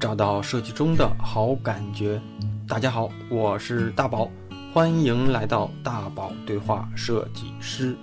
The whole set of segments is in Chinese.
找到设计中的好感觉。大家好，我是大宝，欢迎来到大宝对话设计师。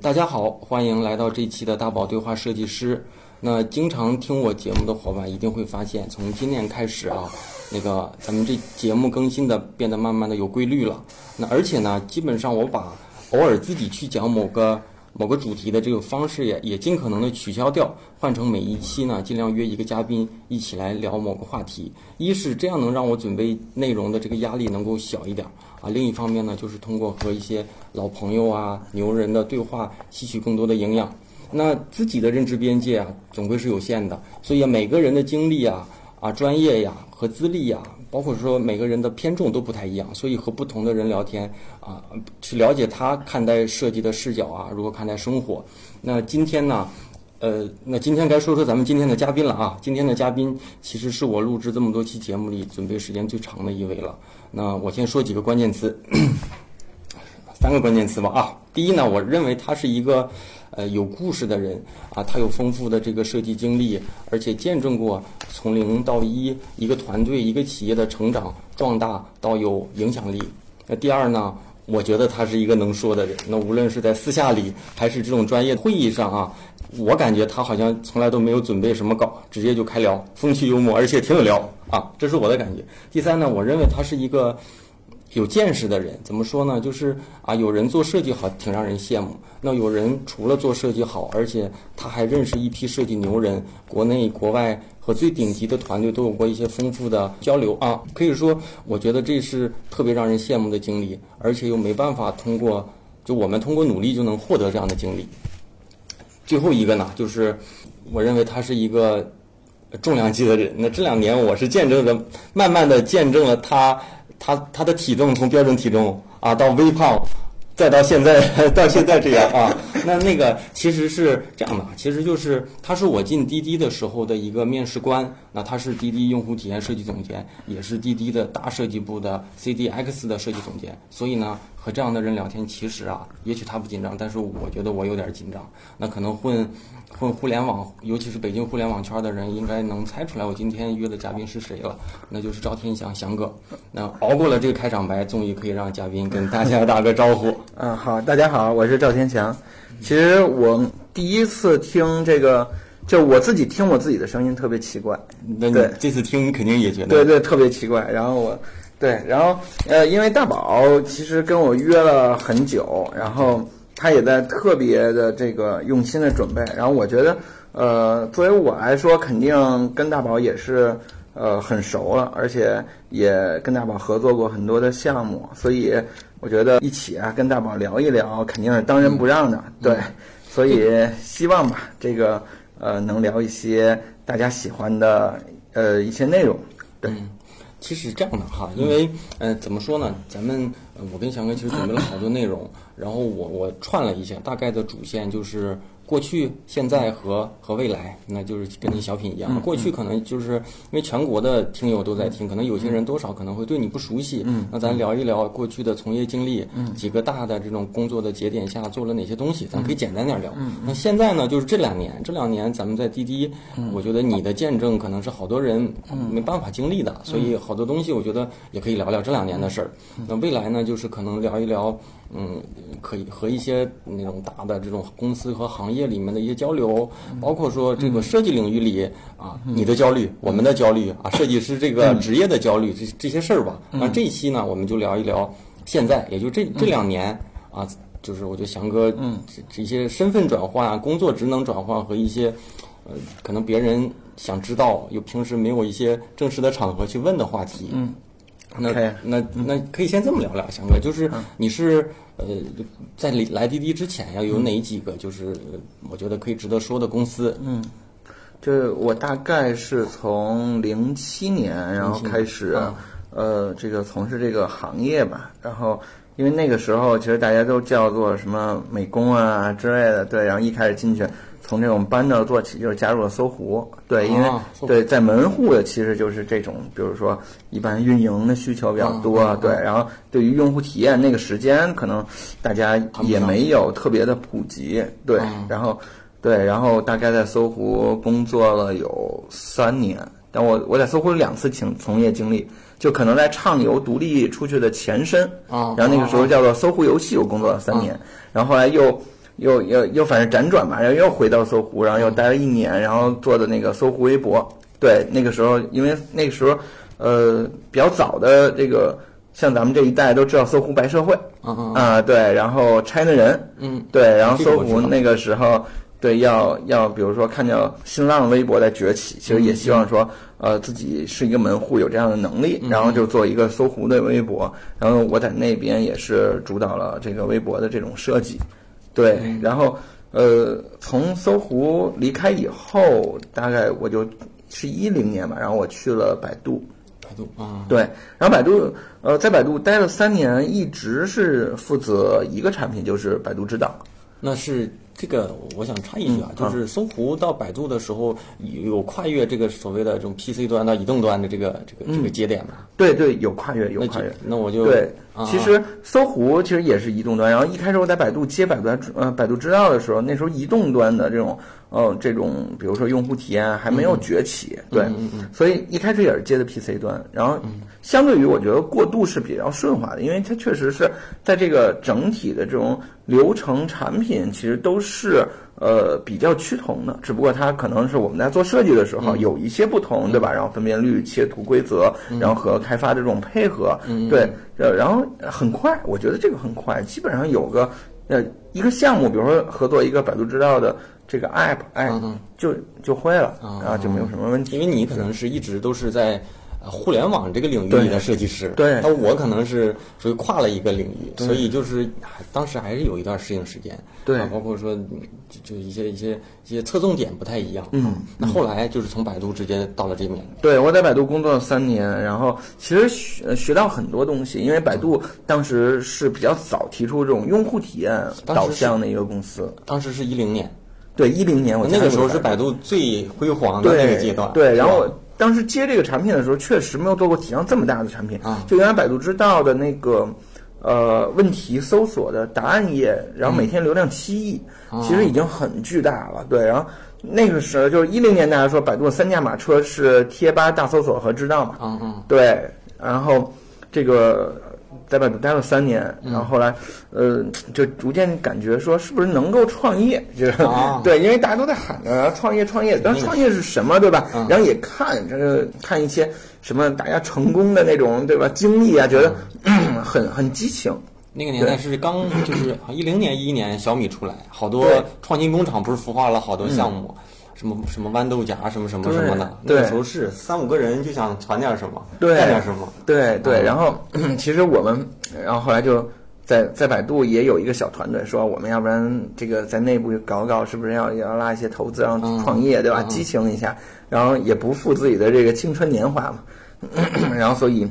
大家好，欢迎来到这期的大宝对话设计师。那经常听我节目的伙伴一定会发现，从今年开始啊，那个咱们这节目更新的变得慢慢的有规律了。那而且呢，基本上我把偶尔自己去讲某个。某个主题的这个方式也也尽可能的取消掉，换成每一期呢尽量约一个嘉宾一起来聊某个话题。一是这样能让我准备内容的这个压力能够小一点啊，另一方面呢就是通过和一些老朋友啊牛人的对话吸取更多的营养。那自己的认知边界啊总归是有限的，所以每个人的经历啊啊专业呀和资历呀。包括说每个人的偏重都不太一样，所以和不同的人聊天啊，去了解他看待设计的视角啊，如何看待生活。那今天呢，呃，那今天该说说咱们今天的嘉宾了啊。今天的嘉宾其实是我录制这么多期节目里准备时间最长的一位了。那我先说几个关键词，三个关键词吧啊。第一呢，我认为他是一个。呃，有故事的人啊，他有丰富的这个设计经历，而且见证过从零到一一个团队、一个企业的成长壮大到有影响力。那第二呢，我觉得他是一个能说的人。那无论是在私下里还是这种专业会议上啊，我感觉他好像从来都没有准备什么稿，直接就开聊，风趣幽默，而且挺有聊啊，这是我的感觉。第三呢，我认为他是一个。有见识的人怎么说呢？就是啊，有人做设计好，挺让人羡慕。那有人除了做设计好，而且他还认识一批设计牛人，国内国外和最顶级的团队都有过一些丰富的交流啊。可以说，我觉得这是特别让人羡慕的经历，而且又没办法通过，就我们通过努力就能获得这样的经历。最后一个呢，就是我认为他是一个重量级的人。那这两年我是见证着，慢慢的见证了他。他他的体重从标准体重啊到微胖，再到现在 到现在这样啊，那那个其实是这样的，其实就是他是我进滴滴的时候的一个面试官，那他是滴滴用户体验设计总监，也是滴滴的大设计部的 CDX 的设计总监，所以呢。和这样的人聊天，其实啊，也许他不紧张，但是我觉得我有点紧张。那可能混混互联网，尤其是北京互联网圈的人，应该能猜出来我今天约的嘉宾是谁了，那就是赵天祥祥哥。那熬过了这个开场白，终于可以让嘉宾跟大家打个招呼。嗯，好，大家好，我是赵天祥。其实我第一次听这个，就我自己听我自己的声音特别奇怪。那你这次听肯定也觉得对对特别奇怪。然后我。对，然后呃，因为大宝其实跟我约了很久，然后他也在特别的这个用心的准备。然后我觉得，呃，作为我来说，肯定跟大宝也是呃很熟了，而且也跟大宝合作过很多的项目，所以我觉得一起啊跟大宝聊一聊，肯定是当仁不让的。对，所以希望吧，这个呃能聊一些大家喜欢的呃一些内容。对。其实这样的哈，因为呃，怎么说呢？咱们我跟翔哥其实准备了好多内容，然后我我串了一下，大概的主线就是。过去、现在和和未来，那就是跟你小品一样。过去可能就是因为全国的听友都在听，可能有些人多少可能会对你不熟悉。嗯，那咱聊一聊过去的从业经历，几个大的这种工作的节点下做了哪些东西，咱可以简单点聊。那现在呢，就是这两年，这两年咱们在滴滴，我觉得你的见证可能是好多人没办法经历的，所以好多东西我觉得也可以聊聊这两年的事儿。那未来呢，就是可能聊一聊。嗯，可以和一些那种大的这种公司和行业里面的一些交流，包括说这个设计领域里啊，你的焦虑，我们的焦虑啊，设计师这个职业的焦虑，这这些事儿吧。那这一期呢，我们就聊一聊现在，也就这这两年啊，就是我觉得翔哥这这些身份转换、工作职能转换和一些呃，可能别人想知道又平时没有一些正式的场合去问的话题。嗯，那那那可以先这么聊聊，翔哥，就是你是。呃，在来滴滴之前，要有哪几个就是我觉得可以值得说的公司？嗯，就我大概是从零七年，然后开始，呃，这个从事这个行业吧。然后，因为那个时候其实大家都叫做什么美工啊之类的，对。然后一开始进去。从这种班的做起，就是加入了搜狐，对，因为对在门户的其实就是这种，比如说一般运营的需求比较多，对，然后对于用户体验那个时间，可能大家也没有特别的普及，对，然后对，然后大概在搜狐工作了有三年，但我我在搜狐有两次请从业经历，就可能在畅游独立出去的前身，啊然后那个时候叫做搜狐游戏，我工作了三年，然后后来又又又又反正辗转嘛，然后又回到搜狐，然后又待了一年，然后做的那个搜狐微博。对，那个时候因为那个时候呃比较早的这个，像咱们这一代都知道搜狐白社会嗯嗯啊、对，然后 China 人，嗯，对，然后搜狐那个时候，对，要要比如说看见新浪微博在崛起，其实也希望说，呃，自己是一个门户，有这样的能力，然后就做一个搜狐的微博。然后我在那边也是主导了这个微博的这种设计，对，然后呃，从搜狐离开以后，大概我就是一零年吧，然后我去了百度，百度啊，对，然后百度呃，在百度待了三年，一直是负责一个产品，就是百度知道。那是这个，我想插一句啊，嗯就是搜狐到百度的时候，有跨越这个所谓的这种 PC 端到移动端的这个这个这个节点吗？对对，有跨越，有跨越。那我就对啊，其实搜狐其实也是移动端，然后一开始我在百度接百度呃百度知道的时候，那时候移动端的这种呃这种比如说用户体验还没有崛起，对，所以一开始也是接的 PC 端，然后相对于我觉得过渡是比较顺滑的，因为它确实是在这个整体的这种流程产品其实都是。呃，比较趋同的，只不过它可能是我们在做设计的时候有一些不同，对吧？然后分辨率、切图规则，然后和开发的这种配合，对，呃，然后很快，我觉得这个很快，基本上有个呃一个项目，比如说合作一个百度知道的这个 app，哎，就就会了，然后就没有什么问题。因为你可能是一直都是在呃互联网这个领域里的设计师，对那我可能是属于跨了一个领域，所以就是当时还是有一段适应时间，对啊包括说嗯就就一些一些一些侧重点不太一样，嗯，那后来就是从百度直接到了这边，对，我在百度工作了三年，然后其实学学到很多东西，因为百度当时是比较早提出这种用户体验导向的一个公司。当时是一零年，对，一零年我那个时候是百度最辉煌的那个阶段，对，然后当时接这个产品的时候，确实没有做过体量这么大的产品。啊就原来百度知道的那个呃问题搜索的答案页，然后每天流量七亿，嗯其实已经很巨大了。对，然后那个时候就是一零年，大家说百度的三驾马车是贴吧、大搜索和知道嘛。嗯嗯，对，然后这个在百度待了三年，嗯然后后来，呃，就逐渐感觉说是不是能够创业，就是、啊 对，因为大家都在喊着创业创业，但创业是什么，对吧？嗯然后也看这个看一些什么大家成功的那种，对吧？经历啊，觉得、嗯、很很激情。那个年代是刚就是 一零年一一年小米出来，好多创新工厂不是孵化了好多项目，什么什么豌豆荚什么什么什么的，对。那个时候是三五个人就想传点什么，对干点什么，对对，嗯。然后 其实我们，然后后来就在在百度也有一个小团队，说我们要不然这个在内部搞搞，是不是要要拉一些投资，然后创业，对吧？嗯激情一下，然后也不负自己的这个青春年华嘛，然后所以，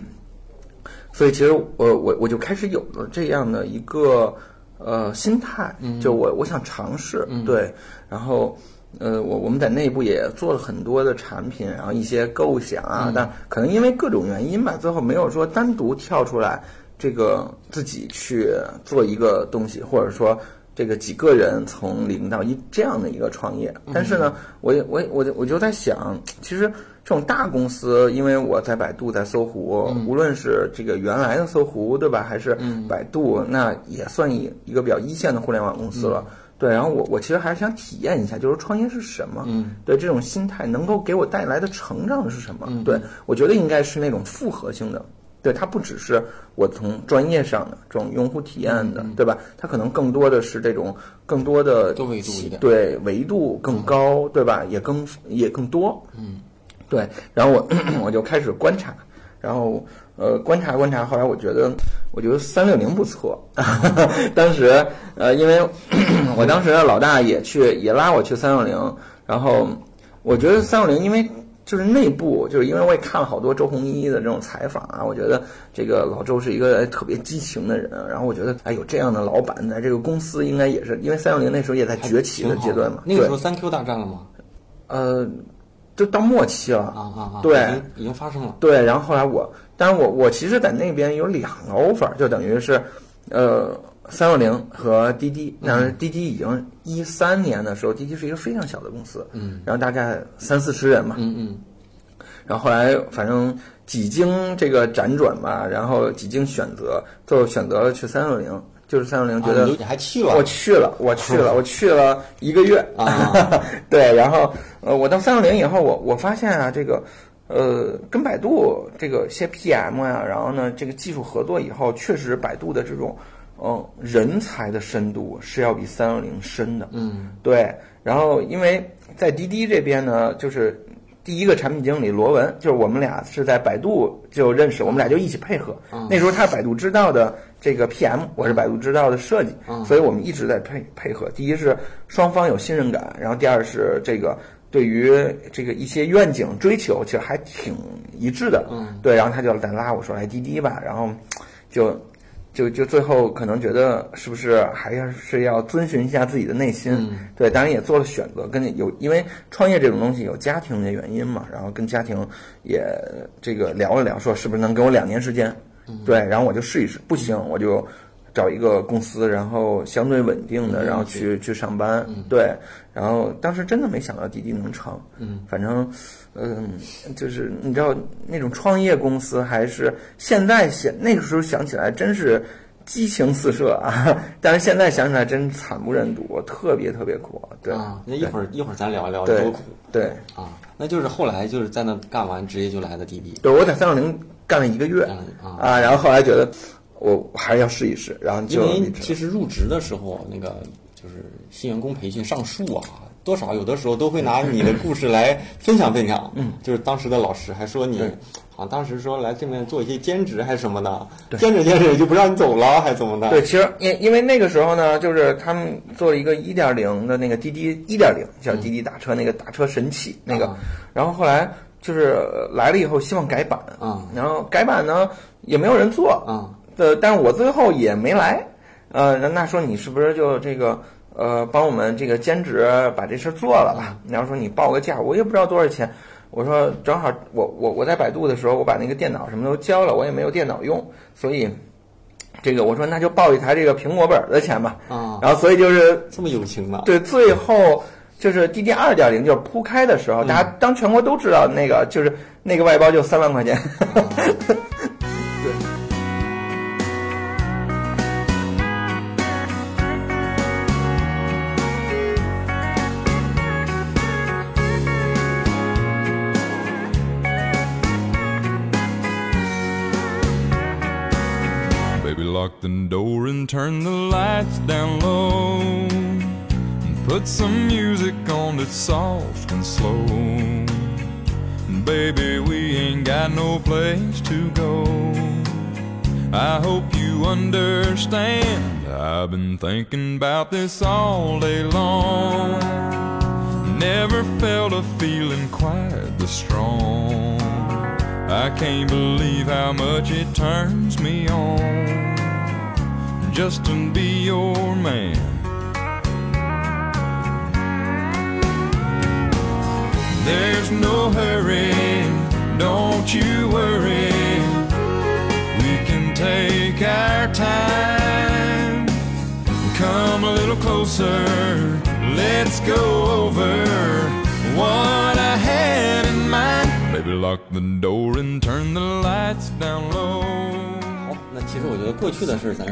所以其实我我我就开始有了这样的一个呃心态，就我我想尝试，对，然后。呃，我我们在内部也做了很多的产品，然后一些构想啊，但可能因为各种原因吧，最后没有说单独跳出来，这个自己去做一个东西，或者说这个几个人从零到一这样的一个创业。但是呢，我我我我就在想，其实这种大公司，因为我在百度、在搜狐，无论是这个原来的搜狐，对吧，还是百度，那也算一一个比较一线的互联网公司了。对，然后我我其实还是想体验一下，就是创业是什么，嗯，对这种心态能够给我带来的成长是什么？嗯对我觉得应该是那种复合性的，对它不只是我从专业上的这种用户体验的，对吧？它可能更多的是这种更多的多维度一点对维度更高，对吧？也更也更多，嗯，对。然后我 我就开始观察，然后呃观察观察，后来我觉得我觉得三六零不错，当时呃因为 我当时老大也去也拉我去三六零，然后我觉得三六零因为。就是内部，就是因为我也看了好多周鸿祎的这种采访啊，我觉得这个老周是一个哎特别激情的人，然后我觉得哎有这样的老板在这个公司应该也是，因为三六零那时候也在崛起的阶段嘛，那个时候对，三 Q 大战了吗？呃，就到末期了啊啊啊！对已经发生了。对，然后后来我，当然我我其实在那边有两个 offer，就等于是，呃，三六零和滴滴。但是滴滴已经一三年的时候，滴滴是一个非常小的公司，嗯，然后大概三四十人嘛，嗯嗯，然后后来反正几经这个辗转吧，然后几经选择，最后选择了去三六零，就是三六零觉得、啊你还去了？我去了，我去了，我去了一个月。啊，对，然后呃，我到三六零以后，我我发现啊，这个呃，跟百度这个些 PM 呀、然后呢，这个技术合作以后，确实百度的这种嗯人才的深度是要比三六零深的，嗯对，然后因为在滴滴这边呢，就是第一个产品经理罗文，就是我们俩是在百度就认识，我们俩就一起配合。那时候他是百度知道的这个 PM，我是百度知道的设计，所以我们一直在配配合。第一是双方有信任感，然后第二是这个对于这个一些愿景追求，其实还挺一致的。嗯，对，然后他就来拉我说来滴滴吧，然后 就。就就最后可能觉得是不是还要是要遵循一下自己的内心，嗯。对，当然也做了选择，跟有因为创业这种东西有家庭的原因嘛，然后跟家庭也这个聊了聊，说是不是能给我两年时间，对，然后我就试一试，不行我就找一个公司，然后相对稳定的，然后去去上班，对，然后当时真的没想到滴滴能成，嗯，反正。嗯，就是你知道那种创业公司，还是现在想那个时候想起来真是激情四射啊！但是现在想起来真惨不忍睹，特别特别苦。对，啊，那一会儿一会儿咱聊一聊多苦对啊。那就是后来就是在那干完，直接就来的滴滴。对，我在三六零干了一个月啊，然后后来觉得我我还是要试一试，然后因为其实入职的时候，那个就是新员工培训上树啊，多少有的时候都会拿你的故事来分享分享。嗯，就是当时的老师还说你，好像当时说来这边做一些兼职还是什么的，兼职兼职就不让你走了，还怎么的？对，其实因因为那个时候呢，就是他们做了一个一点零的那个滴滴一点零，叫滴滴打车那个打车神器那个。啊，然后后来就是来了以后希望改版，啊。然后改版呢也没有人做，啊的，但是我最后也没来，呃，人那说你是不是就这个呃帮我们这个兼职把这事儿做了吧？然后说你报个价，我也不知道多少钱。我说正好我我我在百度的时候，我把那个电脑什么都交了，我也没有电脑用，所以这个我说那就报一台这个苹果本儿的钱吧。啊，然后所以就是这么友情呢？对，最后就是滴滴二点零就是铺开的时候，大家当全国都知道那个就是那个外包就三万块钱。Baby, lock the door and turn the lights down low. And put some music on that's soft and slow. Baby, we ain't got no place to go. I hope you understand. I've been thinking about this all day long. Never felt a feeling quite this strong. I can't believe how much it turns me on just to be your man. There's no hurry, don't you worry. We can take our time. Come a little closer, let's go over what I had in mind. Baby, lock the door and turn the lights down low. 好，那其实我觉得过去的事儿咱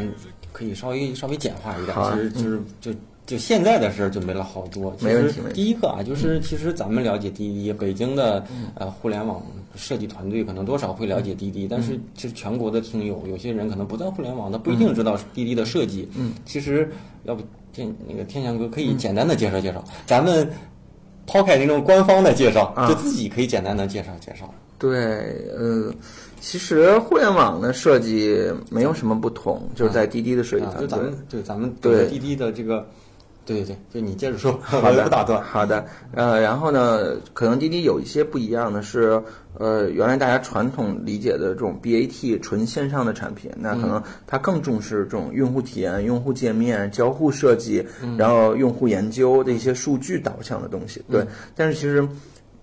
可以稍微稍微简化一点，其实就是就就现在的事儿准备了好多。其实第一个啊，就是其实咱们了解滴滴，北京的呃互联网设计团队可能多少会了解滴滴，但是其实全国的听友有些人可能不在互联网，他不一定知道滴滴的设计。嗯，其实要不天那个天翔哥可以简单的介绍介绍，咱们抛开那种官方的介绍，啊就自己可以简单的介绍介绍。对，呃，其实互联网的设计没有什么不同，就是在滴滴的设计啊，团队。就咱们对咱们对滴滴的这个，对对对，就你接着说，好的，不打断。好的，呃，然后呢，可能滴滴有一些不一样的是，呃，原来大家传统理解的这种 BAT 纯线上的产品，那可能它更重视这种用户体验、用户界面、交互设计，然后用户研究的一些数据导向的东西。对，但是其实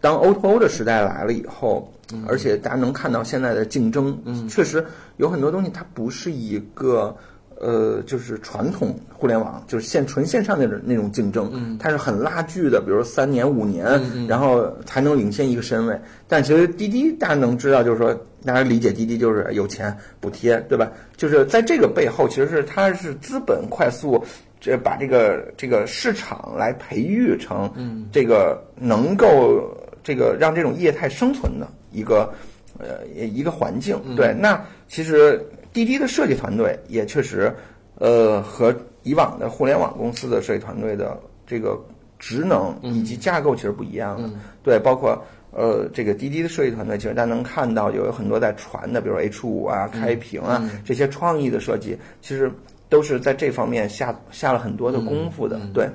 当 O2O 的时代来了以后，而且大家能看到现在的竞争，确实有很多东西它不是一个。呃，就是传统互联网，就是线纯线上那种那种竞争，嗯它是很拉锯的，比如三年五年，然后才能领先一个身位。但其实滴滴大家能知道，就是说大家理解滴滴就是有钱补贴，对吧？就是在这个背后，其实是它是资本快速。这把这个这个市场来培育成，这个能够这个让这种业态生存的一个呃一个环境。对，那其实滴滴的设计团队也确实，呃，和以往的互联网公司的设计团队的这个职能以及架构其实不一样的。对，包括呃这个滴滴的设计团队，其实大家能看到有很多在传的，比如 H 五啊、开屏啊这些创意的设计，其实都是在这方面下下了很多的功夫的。对，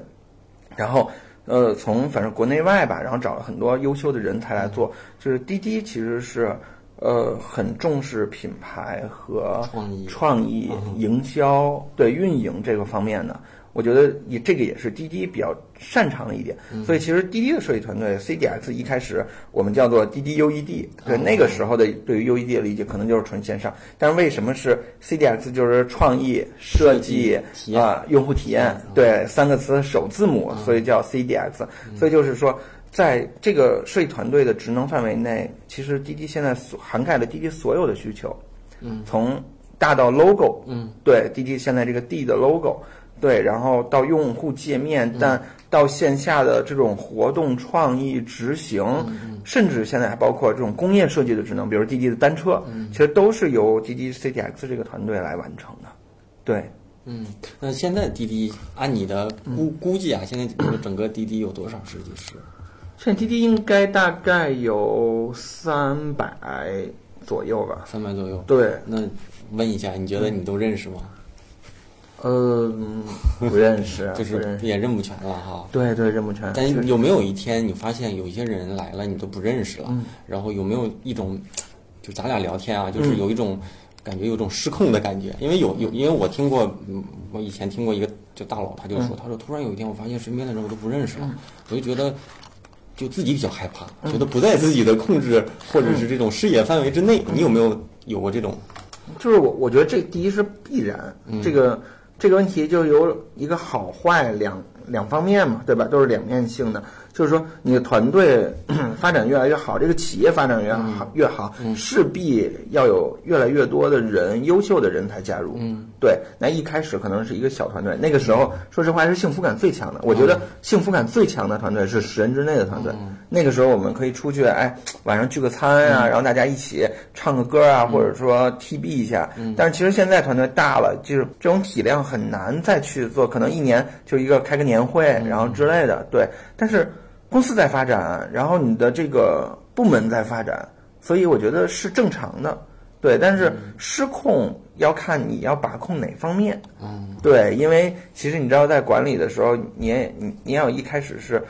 然后。呃，从反正国内外吧，然后找了很多优秀的人才来做。就是滴滴其实是，呃，很重视品牌和创意创意、营销对运营这个方面的。我觉得也这个也是滴滴比较擅长的一点。所以其实滴滴的设计团队 CDX 一开始我们叫做滴滴 UED，对那个时候的对于 UED 的理解可能就是纯线上。但是为什么是 CDX 就是创意设计啊、用户体验对三个词首字母，所以叫 CDX。所以就是说。在这个设计团队的职能范围内，其实滴滴现在所涵盖了滴滴所有的需求，嗯，从大到 logo，嗯，对，滴滴现在这个 D 的 logo，对，然后到用户界面，但到线下的这种活动创意执行，甚至现在还包括这种工业设计的职能，比如滴滴的单车，其实都是由滴滴 CTX 这个团队来完成的，对。嗯，那现在滴滴按你的估估计啊，现在整个整个滴滴有多少设计师？现在滴滴应该大概有三百左右吧。三百左右。对，那问一下，你觉得你都认识吗？呃，不认识，就是。也认不全了哈。对对，认不全。但有没有一天你发现有一些人来了你都不认识了？嗯然后有没有一种，就咱俩聊天啊，嗯就是有一种感觉，有种失控的感觉？因为有有，因为我听过，嗯，我以前听过一个就大佬，他就嗯说，他说突然有一天我发现身边的人我都不认识了，我就觉得。就自己比较害怕，觉得不在自己的控制或者是这种视野范围之内。你有没有有过这种？就是我，我觉得这第一是必然，这个这个问题就有一个好坏两两方面嘛，对吧？都是两面性的。就是说，你的团队 发展越来越好，这个企业发展越好、越好，势必要有越来越多的人、优秀的人才加入。嗯，对。那一开始可能是一个小团队，那个时候说实话是幸福感最强的。我觉得幸福感最强的团队是十人之内的团队。那个时候我们可以出去，哎，晚上聚个餐啊，然后大家一起唱个歌啊，或者说 TB 一下。但是其实现在团队大了，就是这种体量很难再去做，可能一年就一个开个年会，然后之类的。对，但是公司在发展，然后你的这个部门在发展，所以我觉得是正常的。对，但是失控要看你要把控哪方面。嗯，对，因为其实你知道，在管理的时候，你也你你要一开始是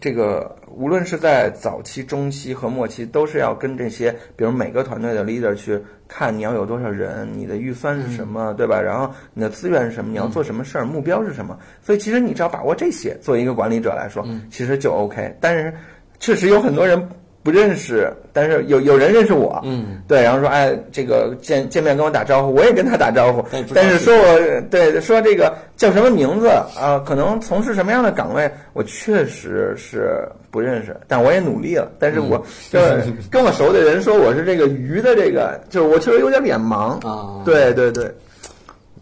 这个，无论是在早期、中期和末期，都是要跟这些，比如每个团队的 leader 去看你要有多少人，你的预算是什么，对吧？然后你的资源是什么，你要做什么事儿，目标是什么。所以其实你只要把握这些，作为一个管理者来说，其实就 OK。但是确实有很多人。不认识，但是有有人认识我，嗯，对，然后说，哎，这个见见面跟我打招呼，我也跟他打招呼。但是说我对说这个叫什么名字啊、可能从事什么样的岗位，我确实是不认识，但我也努力了。但是我就是跟我熟的人说我是这个鱼的这个，就是我确实有点脸盲。啊。对对对，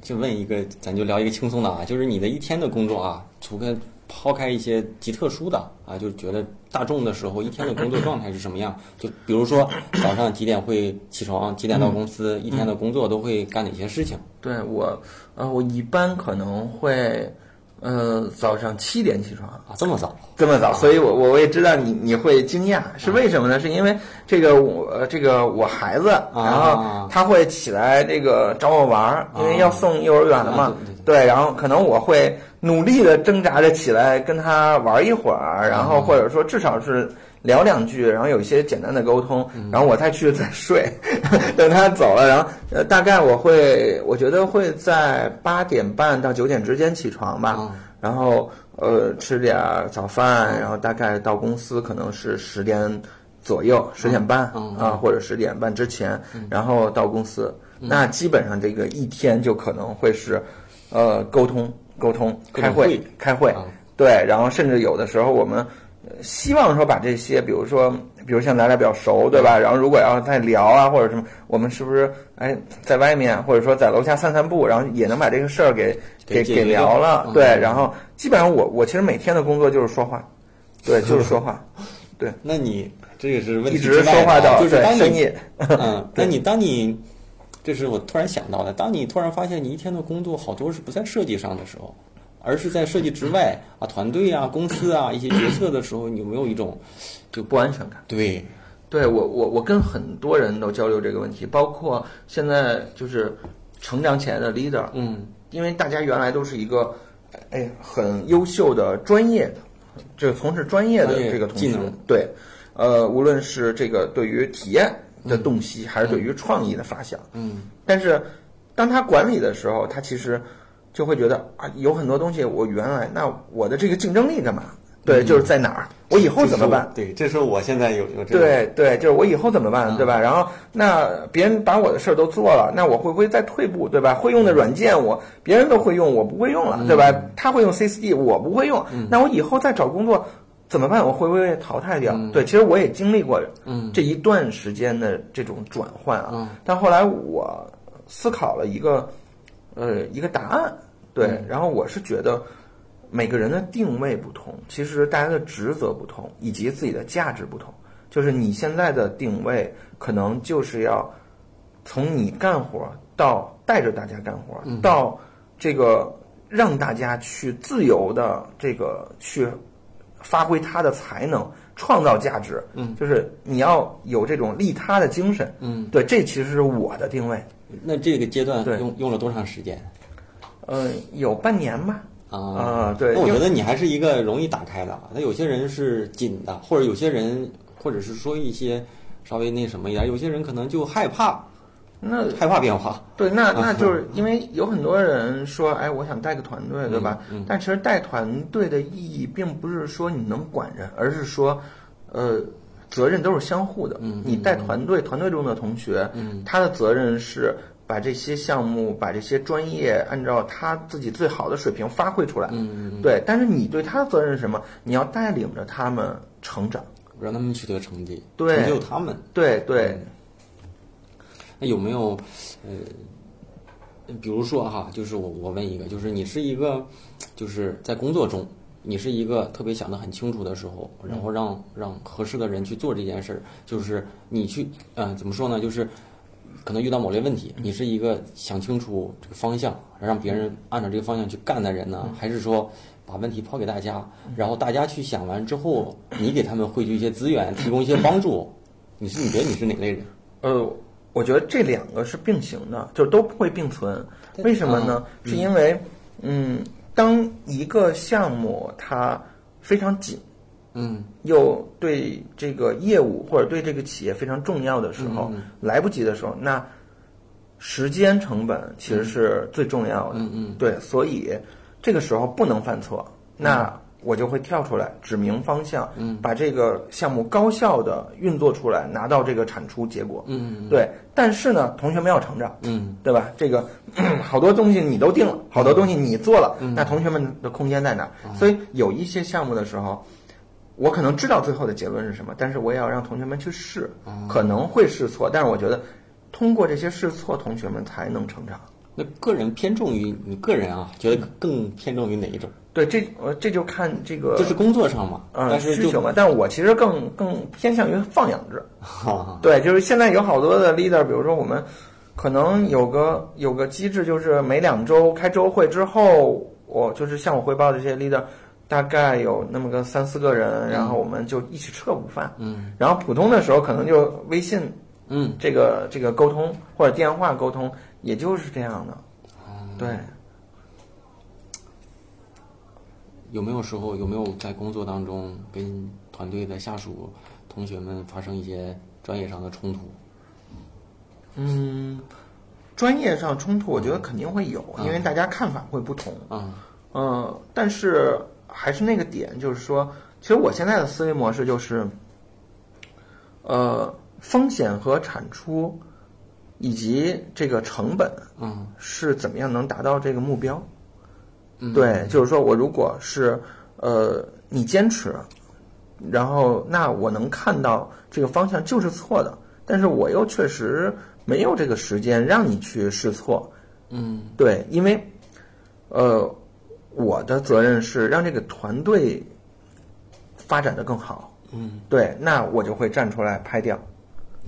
就问一个，咱就聊一个轻松的啊，就是你的一天的工作啊，除开抛开一些极特殊的啊，就觉得大众的时候一天的工作状态是什么样？就比如说早上几点会起床，几点到公司，一天的工作都会干哪些事情？对我呃，我一般可能会呃早上七点起床。啊，这么早？这么早，所以我我我也知道你你会惊讶，是为什么呢？是因为这个我呃这个我孩子，然后他会起来这个找我玩儿，因为要送幼儿园了嘛啊对，对，然后可能我会努力的挣扎着起来跟他玩一会儿，然后或者说至少是。聊两句，然后有一些简单的沟通，然后我再去再睡，等他走了，然后呃，大概我会，我觉得会在八点半到九点之间起床吧，啊然后呃吃点儿早饭，然后大概到公司可能是十点左右，十点半嗯啊或者十点半之前，然后到公司，那基本上这个一天就可能会是，呃，沟通沟通，开会开会啊，对，然后甚至有的时候我们呃希望说把这些，比如说，比如像咱俩比较熟，对吧？然后如果要再聊啊或者什么，我们是不是哎在外面或者说在楼下散散步，然后也能把这个事儿给给给聊了？嗯对，然后基本上我我其实每天的工作就是说话，对，就是说话，对，那你这个是问题一直说话到就是当你对深夜，嗯，那你当你，这是我突然想到的，当你突然发现你一天的工作好多是不在设计上的时候，而是在设计之外啊，团队啊、公司啊一些决策的时候，你有没有一种 就不安全感。对，对我，我我跟很多人都交流这个问题，包括现在就是成长起来的 leader，嗯。因为大家原来都是一个哎很优秀的专业的，这个从事专业的这个同学技能，对，呃，无论是这个对于体验的洞悉，还是对于创意的发想，嗯但是当他管理的时候，他其实就会觉得啊，有很多东西我原来那我的这个竞争力干嘛？对，就是在哪儿？我以后怎么办？？对，这时候我现在有有这个对对，就是我以后怎么办，嗯对吧？然后那别人把我的事儿都做了，那我会不会再退步，对吧？会用的软件我别人都会用，我不会用了，对吧？他会用 C 四 D，我不会用，那我以后再找工作怎么办？我会不会被淘汰掉？对，其实我也经历过嗯这一段时间的这种转换啊。嗯但后来我思考了一个呃一个答案，对，嗯然后我是觉得。每个人的定位不同，其实大家的职责不同，以及自己的价值不同。就是你现在的定位，可能就是要从你干活到带着大家干活，到这个让大家去自由的这个去发挥他的才能，创造价值。嗯，就是你要有这种利他的精神。嗯，对，这其实是我的定位。那这个阶段用用了多长时间呃，有半年吧。啊？啊对那我觉得你还是一个容易打开的。那有些人是紧的，或者有些人，或者是说一些稍微那什么一点，有些人可能就害怕那害怕变化。对，那啊那就是因为有很多人说，哎，我想带个团队，对吧？嗯嗯但其实带团队的意义并不是说你能管人，而是说，呃，责任都是相互的。嗯你带团队，团队中的同学，嗯他的责任是把这些项目、把这些专业按照他自己最好的水平发挥出来。嗯，对，但是你对他的责任是什么？你要带领着他们成长。让他们取得成绩，对成就他们。对对，那有没有呃，比如说哈，就是我我问一个，就是你是一个，就是在工作中，你是一个特别想得很清楚的时候，然后让让合适的人去做这件事儿，就是你去呃怎么说呢？就是可能遇到某类问题，你是一个想清楚这个方向，让别人按照这个方向去干的人呢，还是说？把问题抛给大家，然后大家去想完之后，你给他们汇聚一些资源，提供一些帮助。你是你觉得你是哪类人？呃，我觉得这两个是并行的，就都不会并存。为什么呢？嗯是因为，嗯，当一个项目它非常紧，嗯又对这个业务或者对这个企业非常重要的时候，嗯来不及的时候，那时间成本其实是最重要的。嗯嗯对，所以这个时候不能犯错，那我就会跳出来指明方向，嗯把这个项目高效的运作出来，拿到这个产出结果。嗯对，但是呢，同学们要成长，嗯对吧？这个 好多东西你都定了，好多东西你做了，嗯那同学们的空间在哪儿？所以有一些项目的时候，我可能知道最后的结论是什么，但是我也要让同学们去试，哦可能会试错，但是我觉得通过这些试错，同学们才能成长。那个人偏重于你个人啊，觉得更偏重于哪一种？对，这呃这就看这个这是工作上嘛，嗯需求嘛，但我其实更更偏向于放养制。哈对，就是现在有好多的 leader，比如说我们可能有个有个机制，就是每两周开周会之后，我就是向我汇报的这些 leader，大概有那么个三四个人，然后我们就一起吃个午饭。嗯然后普通的时候可能就微信嗯，这个这个沟通或者电话沟通，也就是这样的。对，有没有时候有没有在工作当中跟团队的下属同学们发生一些专业上的冲突？嗯，专业上冲突，我觉得肯定会有，因为大家看法会不同。啊嗯，但是还是那个点，就是说，其实我现在的思维模式就是，呃，风险和产出以及这个成本嗯是怎么样能达到这个目标。嗯，对，就是说我如果是呃你坚持，然后那我能看到这个方向就是错的，但是我又确实没有这个时间让你去试错。嗯对，因为呃我的责任是让这个团队发展的更好。嗯对，那我就会站出来拍掉。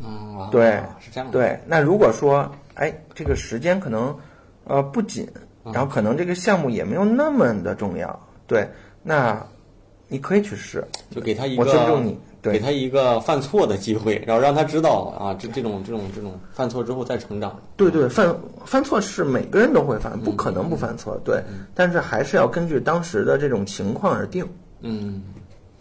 嗯，啊对是这样的，对，那如果说，哎，这个时间可能呃不紧，嗯然后可能这个项目也没有那么的重要，对，那你可以去试，就给他一个我尊重你，对。给他一个犯错的机会，然后让他知道啊，这这种这种这种犯错之后再成长。对对，犯犯错是每个人都会嗯犯，不可能不犯错，对，但是还是要根据当时的这种情况而定。嗯，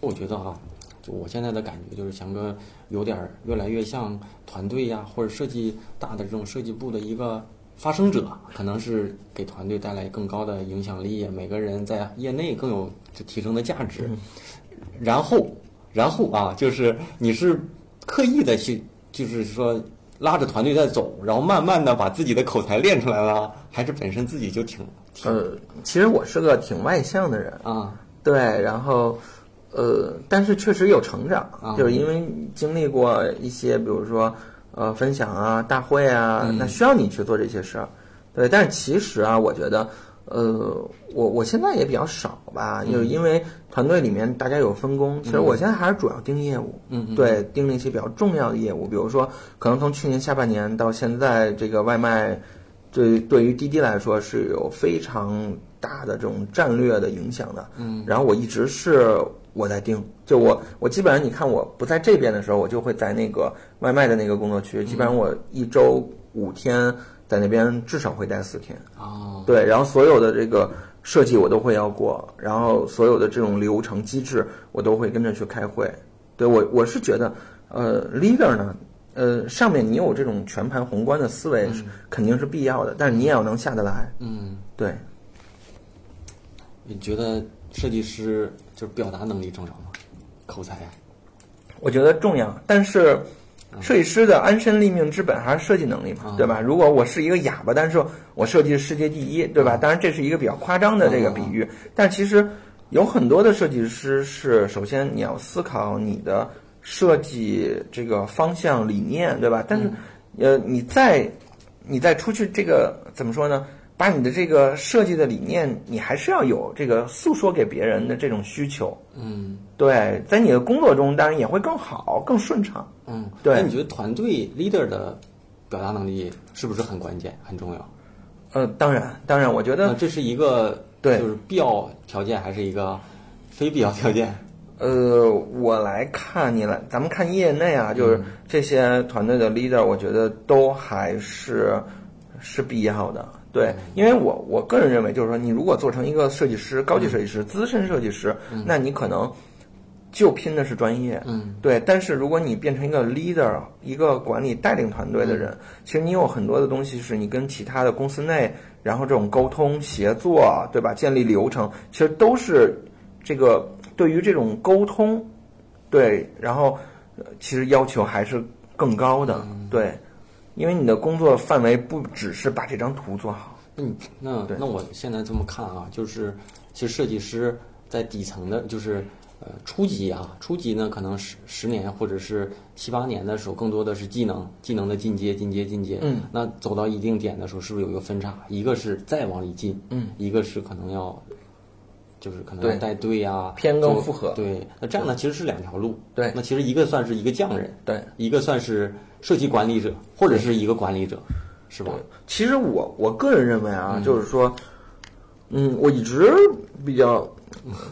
我觉得哈、就我现在的感觉就是翔哥有点儿越来越像团队呀，或者设计大的这种设计部的一个发声者，可能是给团队带来更高的影响力，每个人在业内更有就提升的价值。然后，然后啊，就是你是刻意的去，就是说拉着团队在走，然后慢慢的把自己的口才练出来了，还是本身自己就挺挺呃，其实我是个挺外向的人，啊。对，然后呃，但是确实有成长，啊。就是因为经历过一些，比如说呃分享啊、大会啊，嗯那需要你去做这些事儿。对，但是其实啊，我觉得呃，我我现在也比较少吧，嗯就是因为团队里面大家有分工，其实我现在还是主要盯业务，嗯嗯对，盯那些比较重要的业务，比如说可能从去年下半年到现在，这个外卖。对，对于滴滴来说是有非常大的这种战略的影响的。嗯，然后我一直是我在盯，就我我基本上你看我不在这边的时候，我就会在那个外卖的那个工作区，基本上我一周五天在那边至少会待四天。哦对，然后所有的这个设计我都会要过，然后所有的这种流程机制我都会跟着去开会。对我我是觉得，呃，leader 呢，呃，上面你有这种全盘宏观的思维是、肯定是必要的，但是你也要能下得来。嗯。对，你觉得设计师就是表达能力重要吗？口才？我觉得重要，但是设计师的安身立命之本还是设计能力嘛，嗯对吧？如果我是一个哑巴，但是我设计世界第一，对吧？当然这是一个比较夸张的这个比喻，但其实有很多的设计师是，首先你要思考你的设计这个方向理念，对吧？但是呃，你再你再出去这个怎么说呢？把你的这个设计的理念，你还是要有这个诉说给别人的这种需求。嗯对，在你的工作中当然也会更好、更顺畅。嗯，对那你觉得团队 leader 的表达能力是不是很关键、很重要？呃，当然，当然，我觉得，那这是一个对就是必要条件，还是一个非必要条件？呃，我来看你来，咱们看业内啊，就是这些团队的 leader，我觉得都还是是必要的。对，因为我我个人认为，就是说，你如果做成一个设计师、高级设计师、资深设计师，那你可能就拼的是专业。嗯，对。但是如果你变成一个 leader，一个管理带领团队的人，其实你有很多的东西是你跟其他的公司内，然后这种沟通协作，对吧？建立流程，其实都是这个对于这种沟通，对，然后呃其实要求还是更高的，对，因为你的工作范围不只是把这张图做好。那你那那我现在这么看啊，就是其实设计师在底层的，就是呃初级啊，初级呢可能十十年或者是七八年的时候，更多的是技能，技能的进阶、进阶、进阶。嗯，那走到一定点的时候，是不是有一个分叉？一个是再往里进，嗯，一个是可能要。就是可能带队啊、偏更做复合。对，那这样呢，其实是两条路。对。那其实一个算是一个匠人，对，一个算是设计管理者，或者是一个管理者，是吧？其实我我个人认为啊，就是说，嗯，我一直比较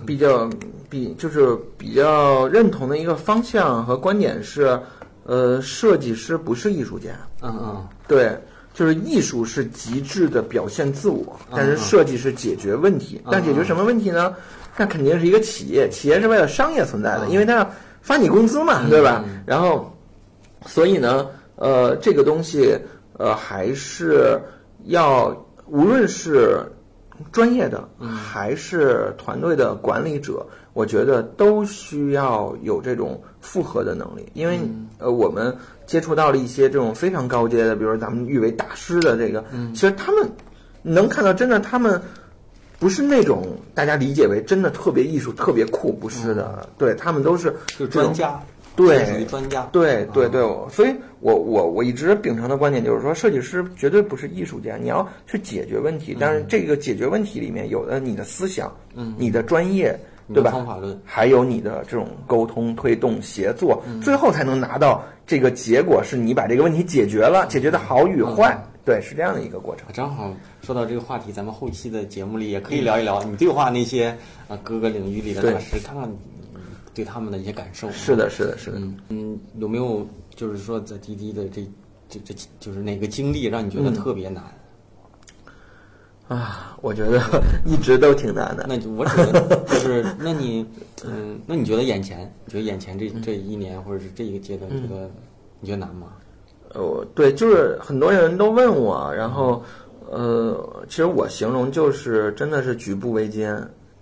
比较比就是比较认同的一个方向和观点是，呃，设计师不是艺术家，嗯嗯。对，就是艺术是极致的表现自我，但嗯是设计是解决问题。但解决什么问题呢？那肯定是一个企业，企业是为了商业存在的，嗯因为它要发你工资嘛，对吧？然后，所以呢，呃，这个东西，呃，还是要无论是专业的还是团队的管理者，我觉得都需要有这种复合的能力，因为、呃我们接触到了一些这种非常高阶的，比如说咱们誉为大师的这个，其实他们能看到真的他们。不是那种大家理解为真的特别艺术、特别酷，不是的，对他们都是就是专家，对属于专家，对对对，所以我我我一直秉承的观点就是说，设计师绝对不是艺术家，你要去解决问题，但是这个解决问题里面有的你的思想，嗯，你的专业，对吧？方法论还有你的这种沟通、推动、协作，最后才能拿到这个结果，是你把这个问题解决了，解决的好与坏，对，是这样的一个过程。正好说到这个话题，咱们后期的节目里也可以聊一聊你对话那些啊各个领域里的大师，看看你对他们的一些感受。是的，是的，是的。嗯嗯，有没有就是说在滴滴的这这这就是哪个经历让你觉得特别难？啊，我觉得 一直都挺难的。那就我只能就是，那你嗯，那你觉得眼前，你觉得眼前这这一年或者是这一个阶段，觉得你觉得难吗？呃，对，就是很多人都问我，然后，呃，其实我形容就是真的是举步维艰，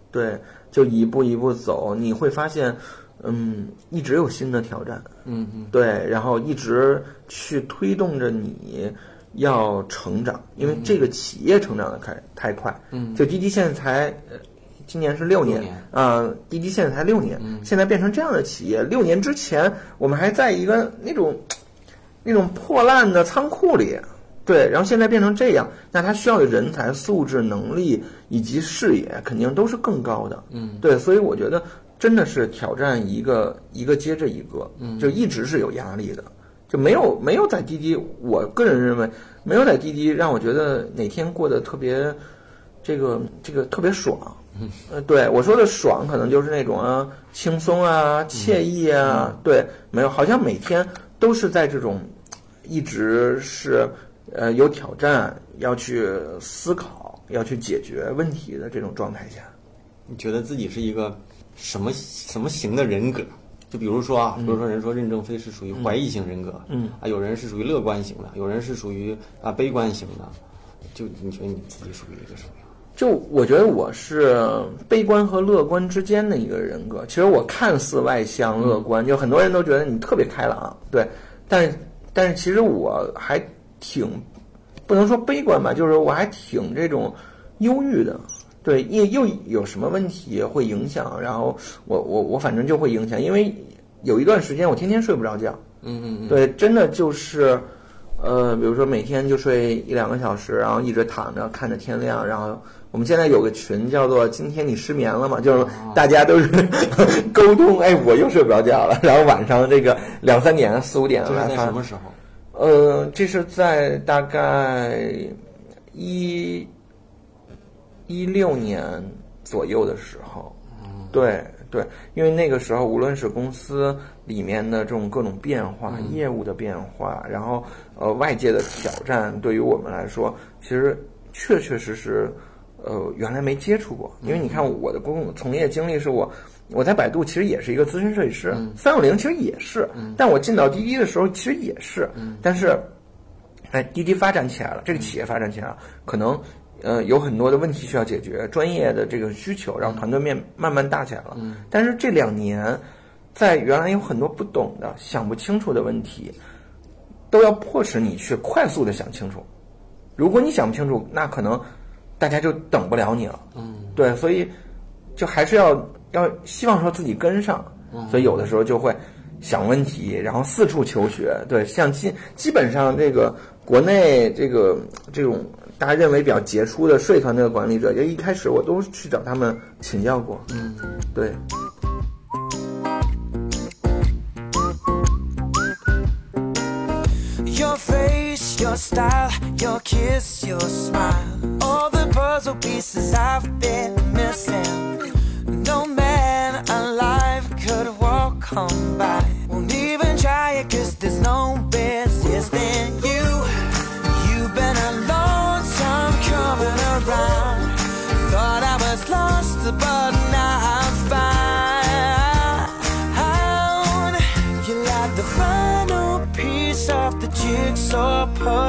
对，就一步一步走，你会发现，嗯，一直有新的挑战，嗯嗯。对，然后一直去推动着你要成长，因为这个企业成长的太太快，嗯，就滴滴现在才，呃今年是六年啊、滴滴现在才六年，现在变成这样的企业，六年之前我们还在一个那种那种破烂的仓库里，对，然后现在变成这样，那它需要的人才、素质、能力以及视野，肯定都是更高的。嗯，对，所以我觉得真的是挑战一个一个接着一个，嗯，就一直是有压力的，就没有没有在滴滴，我个人认为没有在滴滴让我觉得哪天过得特别这个这个特别爽。呃，对我说的爽，可能就是那种啊轻松啊、惬意啊，对，没有，好像每天都是在这种一直是呃有挑战，要去思考、要去解决问题的这种状态下。你觉得自己是一个什么什么型的人格？就比如说啊，比如说人说任正非是属于怀疑型人格，嗯啊，有人是属于乐观型的，有人是属于啊悲观型的，就你觉得你自己属于一个什么样？就我觉得我是悲观和乐观之间的一个人格。其实我看似外向乐观，就很多人都觉得你特别开朗，对，但是但是其实我还挺不能说悲观吧，就是我还挺这种忧郁的。对，又又有什么问题会影响？然后我我我反正就会影响，因为有一段时间我天天睡不着觉。嗯嗯嗯，对，真的就是，呃，比如说每天就睡一两个小时，然后一直躺着看着天亮，然后我们现在有个群叫做“今天你失眠了吗”，就是大家都是 沟通，哎，我又睡不着觉了，然后晚上这个两三点、四五点这是在来发什么时候？呃，这是在大概一一六年左右的时候，对对，因为那个时候无论是公司里面的这种各种变化、业务的变化，然后呃外界的挑战，对于我们来说，其实确确实实，呃，原来没接触过。因为你看我的工从业经历是我。我在百度其实也是一个资深设计师，三六零其实也是，但我进到滴滴的时候其实也是，但是，哎，滴滴发展起来了，这个企业发展起来了，可能呃有很多的问题需要解决，专业的这个需求，让团队面慢慢大起来了。嗯但是这两年，在原来有很多不懂的、想不清楚的问题，都要迫使你去快速的想清楚。如果你想不清楚，那可能大家就等不了你了。嗯，对，所以就还是要要希望说自己跟上，所以有的时候就会想问题，然后四处求学。对，像基基本上这个国内这个这种大家认为比较杰出的税团队的管理者，就一开始我都去找他们请教过。嗯，对。Your face, your style, your kiss, your smile. All the puzzle pieces I've been missing. No man alive could walk on by. Won't even try it cause there's no resisting you.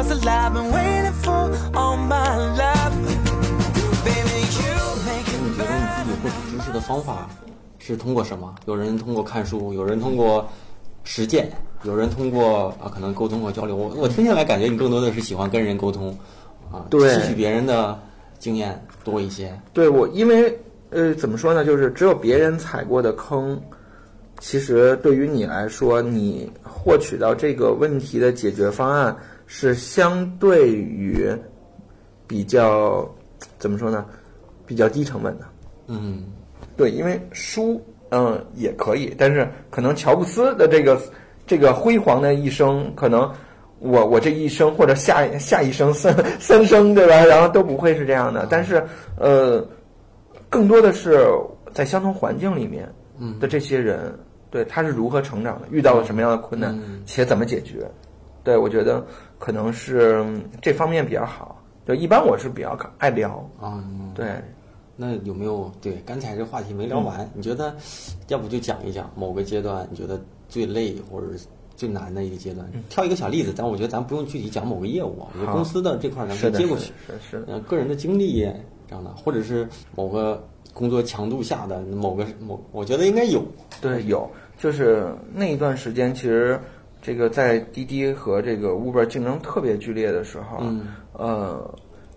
Puzzle I've been waiting for all my life. Baby, you make 你 it 觉得你自己获取知识的方法是通过什么？有人通过看书，有人通过实践，有人通过啊可能沟通和交流。我我听下来感觉你更多的是喜欢跟人沟通，啊，对吸取别人的经验多一些。对我，因为呃，怎么说呢？就是只有别人踩过的坑，其实对于你来说，你获取到这个问题的解决方案是相对于比较怎么说呢？比较低成本的。嗯对，因为书，嗯，也可以，但是可能乔布斯的这个这个辉煌的一生，可能我我这一生或者下下一生三三生，对吧？然后都不会是这样的。但是，呃，更多的是在相同环境里面的这些人，对他是如何成长的，遇到了什么样的困难，且怎么解决。对我觉得可能是嗯这方面比较好。就，一般我是比较爱聊，啊，嗯对。那有没有对刚才这话题没聊完？嗯你觉得要不就讲一讲某个阶段你觉得最累或者最难的一个阶段？挑一个小例子，但我觉得咱不用具体讲某个业务啊，我觉得公司的这块儿咱可是的，以接过去。是的是的。呃，个人的经历这样的，或者是某个工作强度下的某个某，我觉得应该有。对，有，就是那一段时间，其实这个在滴滴和这个 Uber 竞争特别剧烈的时候，嗯呃，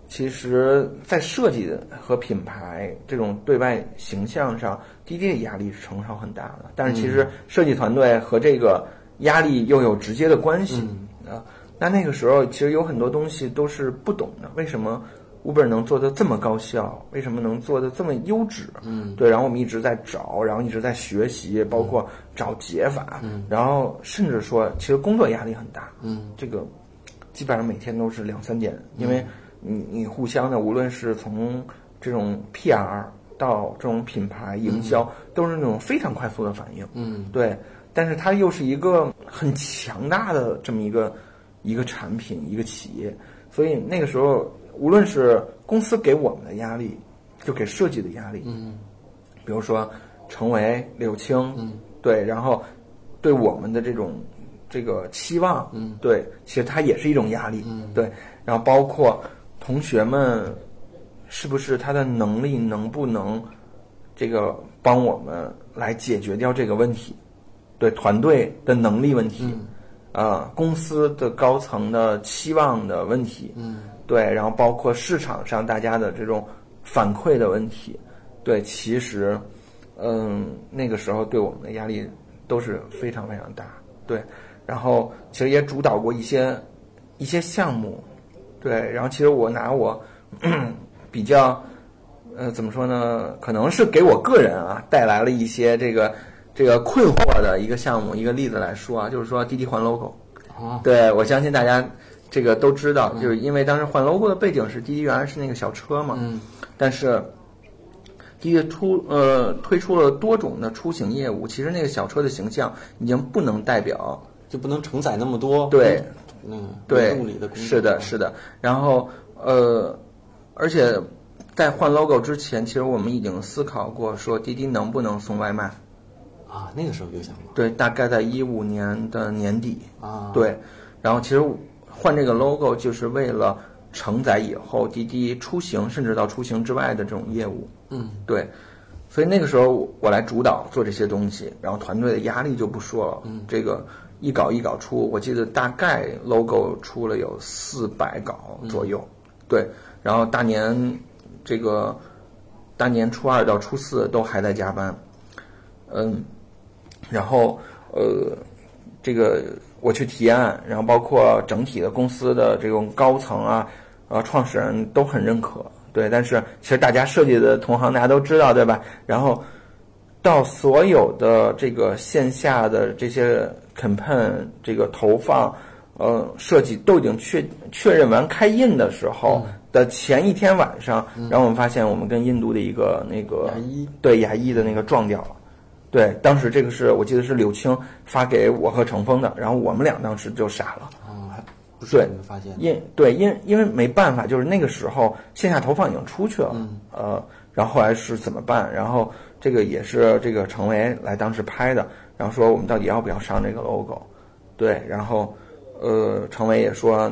其实，在设计和品牌这种对外形象上，滴滴的压力是承受很大的。但是，其实设计团队和这个压力又有直接的关系啊。那那个时候，其实有很多东西都是不懂的，为什么 Uber 能做的这么高效？为什么能做的这么优质？嗯，对。然后我们一直在找，然后一直在学习，包括找解法，嗯然后甚至说，其实工作压力很大。嗯这个基本上每天都是两三点，因为你你互相的，无论是从这种 PR 到这种品牌营销，都是那种非常快速的反应。嗯对，但是它又是一个很强大的这么一个一个产品一个企业，所以那个时候，无论是公司给我们的压力，就给设计的压力，嗯。比如说成为柳青，嗯。对，然后对我们的这种这个期望，嗯。对，其实它也是一种压力，嗯。对，然后包括同学们是不是他的能力能不能这个帮我们来解决掉这个问题，对团队的能力问题，嗯。啊、公司的高层的期望的问题，嗯对，然后包括市场上大家的这种反馈的问题，对，其实，嗯，那个时候对我们的压力都是非常非常大，对，然后其实也主导过一些一些项目，对，然后其实我拿我 比较，呃，怎么说呢？可能是给我个人啊带来了一些这个这个困惑的一个项目，一个例子来说啊，就是说滴滴换 logo。哦对，我相信大家这个都知道，就是因为当时换 logo 的背景是滴滴原来是那个小车嘛，嗯。但是滴滴出呃推出了多种的出行业务，其实那个小车的形象已经不能代表就不能承载那么多对嗯对动力的是的是的，然后呃，而且在换 logo 之前，其实我们已经思考过说滴滴能不能送外卖，啊，那个时候就想过对，大概在一五年的年底，啊，对，然后其实换这个 logo 就是为了承载以后滴滴出行，甚至到出行之外的这种业务。嗯对，所以那个时候我来主导做这些东西，然后团队的压力就不说了。嗯这个一稿一稿出，我记得大概 logo 出了有四百稿左右。对，然后大年这个大年初二到初四都还在加班。嗯，然后呃，这个我去提案，然后包括整体的公司的这种高层啊，呃，创始人都很认可，对。但是其实大家设计的同行大家都知道，对吧？然后到所有的这个线下的这些 campaign 这个投放，呃，设计都已经确确认完开印的时候的前一天晚上，然后我们发现我们跟印度的一个那个牙医对牙医的那个撞掉了。对，当时这个是我记得是柳青发给我和程峰的，然后我们俩当时就傻了，啊，还不是对你们发现因对因因为没办法，就是那个时候线下投放已经出去了，嗯呃，然后后来是怎么办？然后这个也是这个程维来当时拍的，然后说我们到底要不要上这个 logo？对，然后呃，程维也说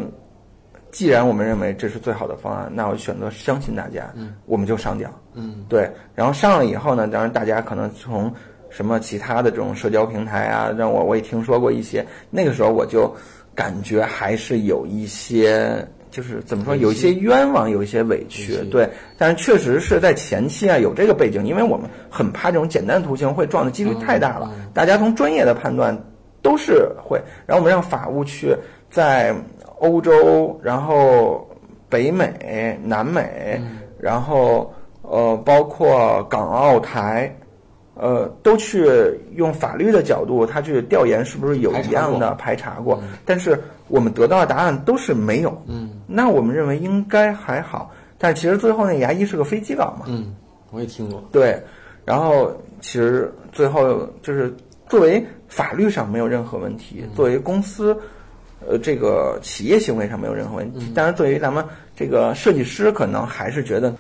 既然我们认为这是最好的方案，那我选择相信大家，嗯，我们就上掉，嗯，对，然后上了以后呢，当然大家可能从什么其他的这种社交平台啊，让我我也听说过一些，那个时候我就感觉还是有一些。就是怎么说，有一些冤枉，有一些委屈对。但是确实是在前期啊有这个背景，因为我们很怕这种简单图形会撞的几率太大了。大家从专业的判断都是会，然后我们让法务去在欧洲，然后北美、南美，然后呃包括港澳台。呃，都去用法律的角度，他去调研是不是有一样的排查过，但是我们得到的答案都是没有。嗯，那我们认为应该还好，但其实最后那牙医是个飞机稿嘛。嗯，我也听过。对，然后其实最后就是作为法律上没有任何问题，作为公司，呃，这个企业行为上没有任何问题。当然，作为咱们这个设计师，可能还是觉得，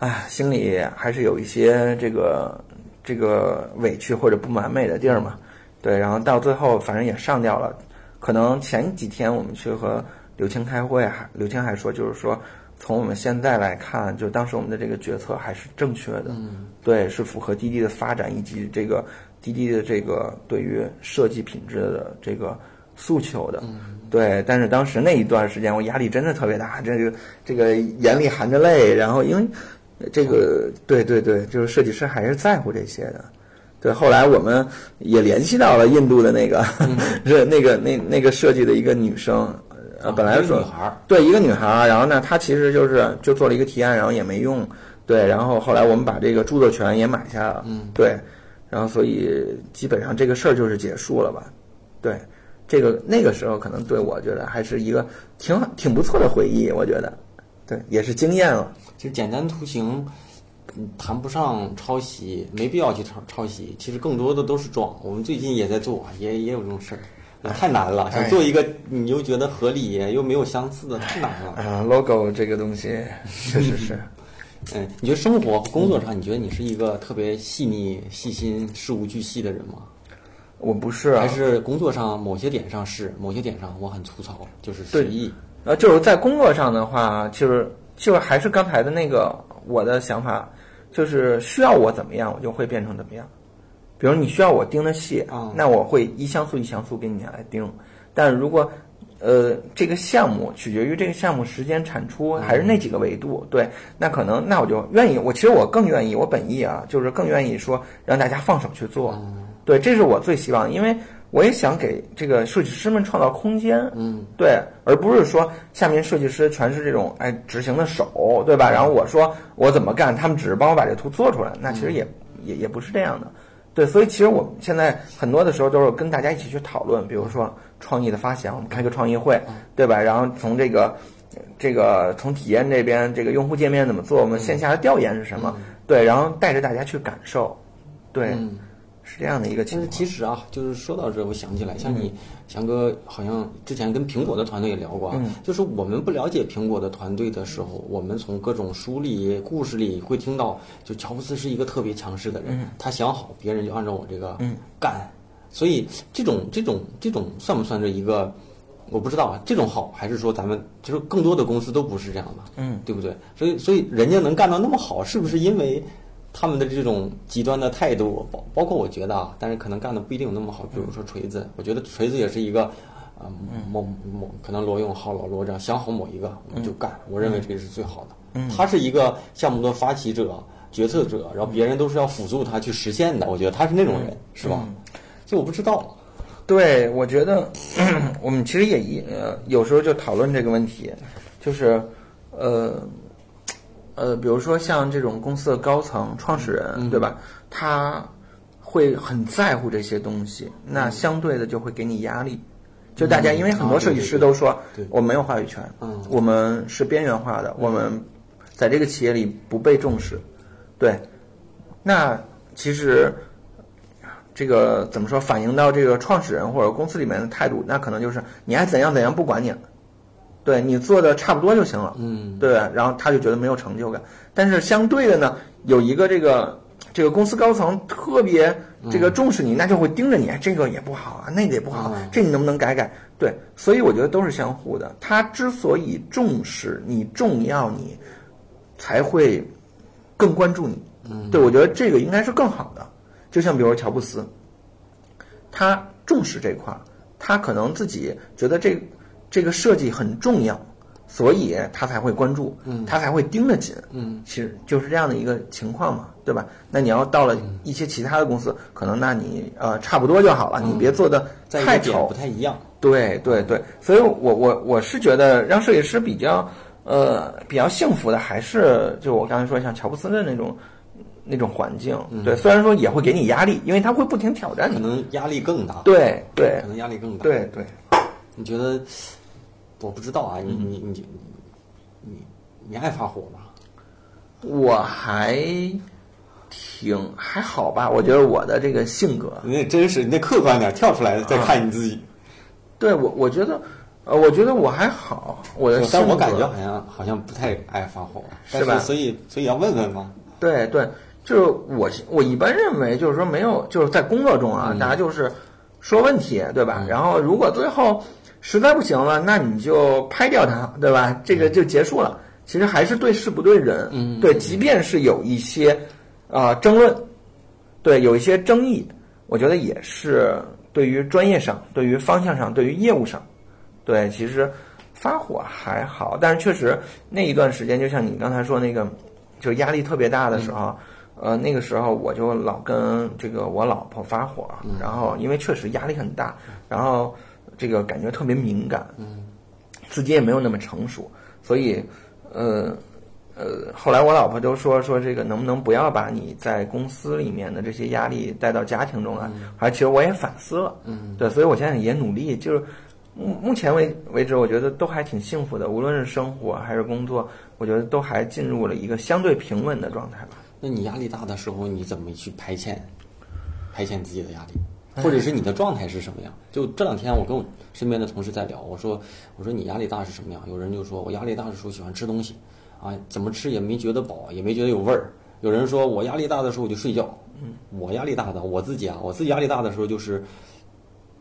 哎，心里还是有一些这个这个委屈或者不完美的地儿嘛。对，然后到最后反正也上掉了。可能前几天我们去和刘青开会，还刘青还说，就是说从我们现在来看，就当时我们的这个决策还是正确的。嗯，对，是符合滴滴的发展以及这个滴滴的这个对于设计品质的这个诉求的。嗯对，但是当时那一段时间，我压力真的特别大，这个这个眼里含着泪，然后因为这个，对对对，就是设计师还是在乎这些的。对，后来我们也联系到了印度的那个，是那个那那个设计的一个女生，呃，本来一个说女孩儿，对，一个女孩儿，然后呢，她其实就是就做了一个提案，然后也没用，对，然后后来我们把这个著作权也买下了，嗯，对，然后所以基本上这个事儿就是结束了吧，对，这个那个时候可能对我觉得还是一个挺好挺不错的回忆，我觉得，对，也是经验了，其实简单图形，嗯，谈不上抄袭，没必要去抄抄袭。其实更多的都是装。我们最近也在做，也也有这种事儿，太难了。想做一个你又觉得合理又没有相似的，太难了。啊，logo 这个东西确实是，嗯，你觉得生活工作上，你觉得你是一个特别细腻、细心、事无巨细的人吗？我不是啊，还是工作上某些点上是，某些点上我很粗糙，就是随意。呃，就是在工作上的话，就是就是还是刚才的那个我的想法，就是需要我怎么样，我就会变成怎么样。比如你需要我盯的细，啊那我会一像素一像素给你来盯。但如果呃这个项目取决于这个项目时间产出还是那几个维度，对，那可能那我就愿意，我其实我更愿意，我本意啊，就是更愿意说让大家放手去做。对，这是我最希望的，因为我也想给这个设计师们创造空间，嗯，对，而不是说下面设计师全是这种哎执行的手，对吧？然后我说我怎么干，他们只是帮我把这图做出来，那其实也、也也不是这样的。对，所以其实我们现在很多的时候都是跟大家一起去讨论，比如说创意的发想，我们开个创意会，对吧？然后从这个这个从体验这边，这个用户界面怎么做，我们线下的调研是什么？对，然后带着大家去感受，对，嗯是这样的一个情但是况。其实啊，就是说到这，我想起来，像你翔哥好像之前跟苹果的团队也聊过啊，就是我们不了解苹果的团队的时候，我们从各种书里、故事里会听到，就乔布斯是一个特别强势的人，他想好，别人就按照我这个干，所以这种这种这种算不算是一个？我不知道啊，这种好还是说咱们就是更多的公司都不是这样的，嗯，对不对？所以所以人家能干到那么好，是不是因为他们的这种极端的态度？包包括我觉得啊，但是可能干的不一定有那么好。比如说锤子，我觉得锤子也是一个，呃，某某可能罗永浩、老罗这样想好某一个我们就干，我认为这个是最好的。他是一个项目的发起者、决策者，然后别人都是要辅助他去实现的。我觉得他是那种人，是吧？就我不知道。对，我觉得我们其实也一呃有时候就讨论这个问题，就是呃呃，比如说像这种公司的高层创始人，对吧？他会很在乎这些东西，那相对的就会给你压力。就大家，因为很多设计师都说我没有话语权，嗯我们是边缘化的，我们在这个企业里不被重视。对，那其实这个怎么说，反映到这个创始人或者公司里面的态度，那可能就是你爱怎样怎样不管你了，对你做的差不多就行了，嗯，对，然后他就觉得没有成就感。但是相对的呢，有一个这个这个公司高层特别这个重视你，那就会盯着你，哎这个也不好啊，那个也不好，嗯这你能不能改改？对，所以我觉得都是相互的。他之所以重视你、重要你，才会更关注你。嗯，对我觉得这个应该是更好的。就像比如说乔布斯，他重视这块儿，他可能自己觉得这这个设计很重要，所以他才会关注，嗯，他才会盯得紧，嗯，其实就是这样的一个情况嘛，对吧？那你要到了一些其他的公司，可能那你呃差不多就好了，你别做的太丑。不，太一样。对对对，所以我我我是觉得让设计师比较呃比较幸福的，还是就我刚才说像乔布斯的那种那种环境。对，虽然说也会给你压力，因为他会不停挑战你。可。能压力更大，对对。可能压力更大。，对对，你觉得？我不知道啊，你嗯你你你你你爱发火吗？我还挺还好吧，我觉得我的这个性格，你得真实，你得客观点，跳出来再看你自己。对我我觉得呃，我觉得我还好，我的，但我感觉好像好像不太爱发火，但是吧所以所以要问问吗。对对，就是我我一般认为就是说没有就是在工作中啊，嗯大家就是说问题，对吧？然后如果最后实在不行了，那你就拍掉它，对吧？这个就结束了。其实还是对事不对人，嗯对，即便是有一些啊、争论，对，有一些争议，我觉得也是对于专业上、对于方向上、对于业务上，对，其实发火还好，但是确实那一段时间，就像你刚才说那个，就压力特别大的时候，呃，那个时候我就老跟这个我老婆发火，然后因为确实压力很大，然后这个感觉特别敏感，嗯，自己也没有那么成熟，所以，呃。呃，后来我老婆就说说这个能不能不要把你在公司里面的这些压力带到家庭中来？后来其实我也反思了，嗯，对，所以我现在也努力，就是目目前为为止，我觉得都还挺幸福的，无论是生活还是工作，我觉得都还进入了一个相对平稳的状态吧。那你压力大的时候，你怎么去排遣排遣自己的压力？或者是你的状态是什么样？就这两天，我跟我身边的同事在聊，我说我说你压力大是什么样？有人就说我压力大的时候喜欢吃东西，啊，怎么吃也没觉得饱，也没觉得有味儿。有人说我压力大的时候我就睡觉，嗯，我压力大的我自己啊，我自己压力大的时候就是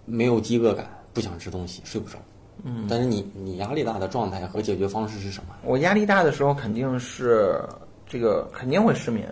没有饥饿感，不想吃东西，睡不着。嗯，但是你你压力大的状态和解决方式是什么？我压力大的时候肯定是这个肯定会失眠，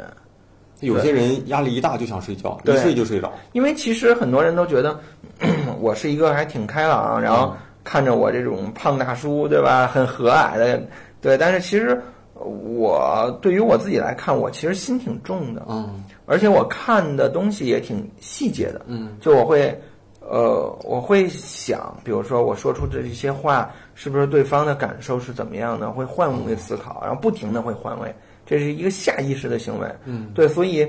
有些人压力一大就想睡觉，一睡就睡着。因为其实很多人都觉得 我是一个还挺开朗，然后看着我这种胖大叔，对吧？很和蔼的，对。但是其实我对于我自己来看，我其实心挺重的，嗯。而且我看的东西也挺细节的，嗯，就我会，呃，我会想，比如说我说出这些话，是不是对方的感受是怎么样的，会换位思考，然后不停的会换位，这是一个下意识的行为，嗯，对，所以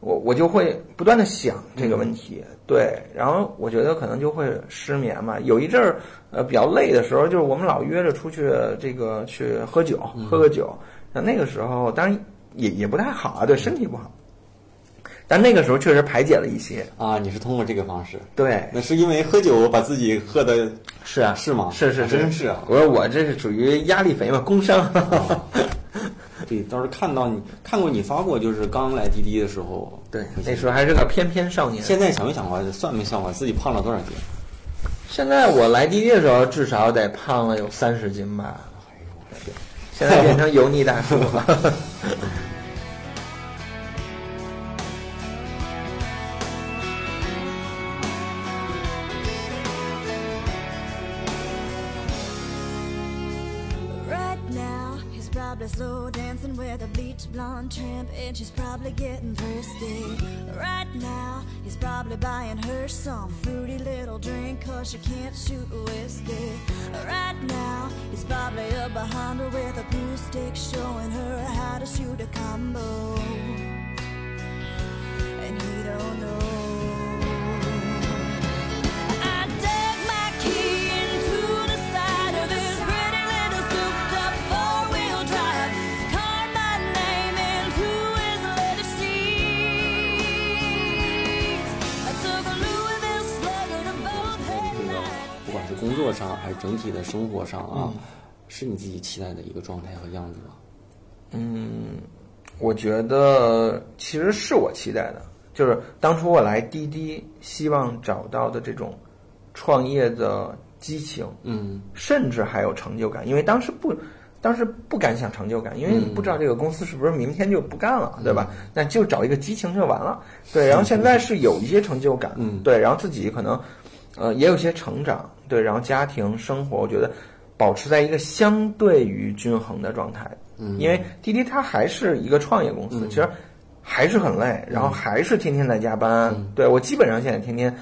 我我就会不断的想这个问题，对，然后我觉得可能就会失眠嘛。有一阵儿，呃，比较累的时候，就是我们老约着出去这个去喝酒，喝个酒，那那个时候当然也也不太好啊，对身体不好。但那个时候确实排解了一些，啊，你是通过这个方式？对，那是因为喝酒把自己喝的是啊，是吗？是是还真是啊。我说我这是属于压力肥嘛，工伤。对，倒是看到你看过你发过，就是刚来滴滴的时候，对，那时候还是个翩翩少年。现在想没想过，算没算过自己胖了多少斤？现在我来滴滴的时候，至少得胖了有三十斤吧。现在变成油腻大叔了。tramp, and she's probably getting thirsty. Right now, he's probably buying her some fruity little drink, cause she can't shoot whiskey. Right now, he's probably up behind her with a glue stick, showing her how to shoot a combo. And he don't know. 作上还是整体的生活上啊，是你自己期待的一个状态和样子吗？嗯我觉得其实是我期待的，就是当初我来滴滴，希望找到的这种创业的激情，嗯。甚至还有成就感，因为当时不，当时不敢想成就感，因为你不知道这个公司是不是明天就不干了，对吧？那就找一个激情就完了。对，然后 现在是有一些成就感，嗯。对，然后自己可能，呃，也有些成长，对，然后家庭生活，我觉得保持在一个相对于均衡的状态。嗯，因为滴滴它还是一个创业公司，其实还是很累，然后还是天天在加班。对我基本上现在天天，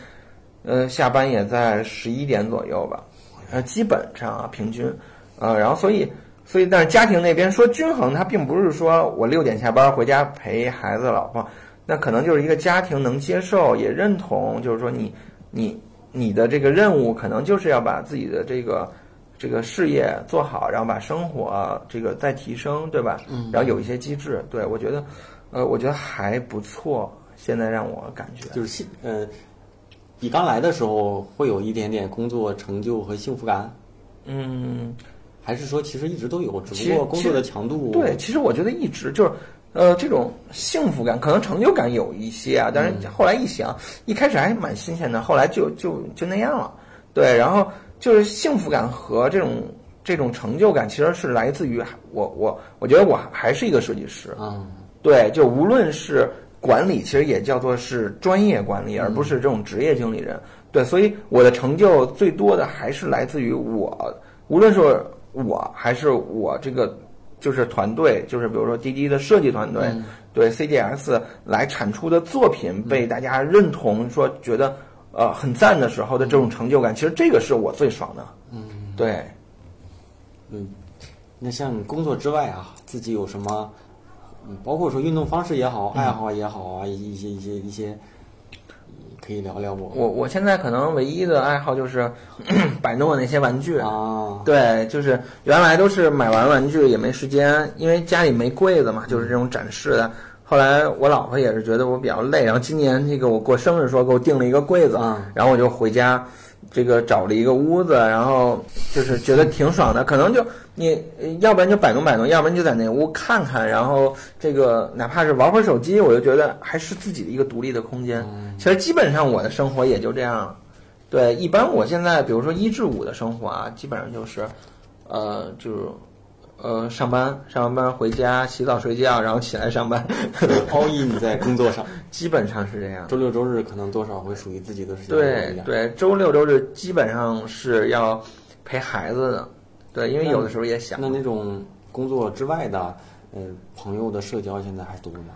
呃，下班也在十一点左右吧，呃，基本上啊平均，呃，然后所以所以但是家庭那边说均衡，它并不是说我六点下班回家陪孩子老婆，那可能就是一个家庭能接受也认同，就是说你你你的这个任务可能就是要把自己的这个。这个事业做好，然后把生活这个再提升，对吧？嗯，然后有一些机制，对我觉得，呃，我觉得还不错。现在让我感觉，就是幸呃，你刚来的时候会有一点点工作成就和幸福感，嗯，还是说其实一直都有，只不过工作的强度对，其实我觉得一直就是，呃，这种幸福感，可能成就感有一些啊，但是后来一想，一开始还蛮新鲜的，后来就就就那样了，对，然后就是幸福感和这种这种成就感，其实是来自于我我我觉得我还是一个设计师，啊，对，就无论是管理，其实也叫做是专业管理，而不是这种职业经理人。对，所以我的成就最多的还是来自于我，无论是我还是我这个就是团队，就是比如说滴滴的设计团队，对 CDS 来产出的作品被大家认同，说觉得呃很赞的时候的这种成就感，其实这个是我最爽的。嗯，对。嗯，那像工作之外啊，自己有什么，嗯，包括说运动方式也好，爱好也好啊，一些一些一些，可以聊聊我我我现在可能唯一的爱好就是 摆弄我那些玩具。啊，对，就是原来都是买完玩具也没时间，因为家里没柜子嘛，就是这种展示的。后来我老婆也是觉得我比较累，然后今年这个我过生日的时候给我订了一个柜子，嗯然后我就回家，这个找了一个屋子，然后就是觉得挺爽的。可能就你呃要不然就摆弄摆弄，要不然就在那屋看看，然后这个哪怕是玩会儿手机，我就觉得还是自己的一个独立的空间。其实基本上我的生活也就这样了。对，一般我现在比如说一至五的生活啊，基本上就是，呃，就是，呃，上班，上完班回家洗澡睡觉，然后起来上班，all in 在工作上，基本上是这样。周六周日可能多少会属于自己的时间。对对，周六周日基本上是要陪孩子的，对，因为有的时候也想那。那种工作之外的，呃，朋友的社交现在还多吗？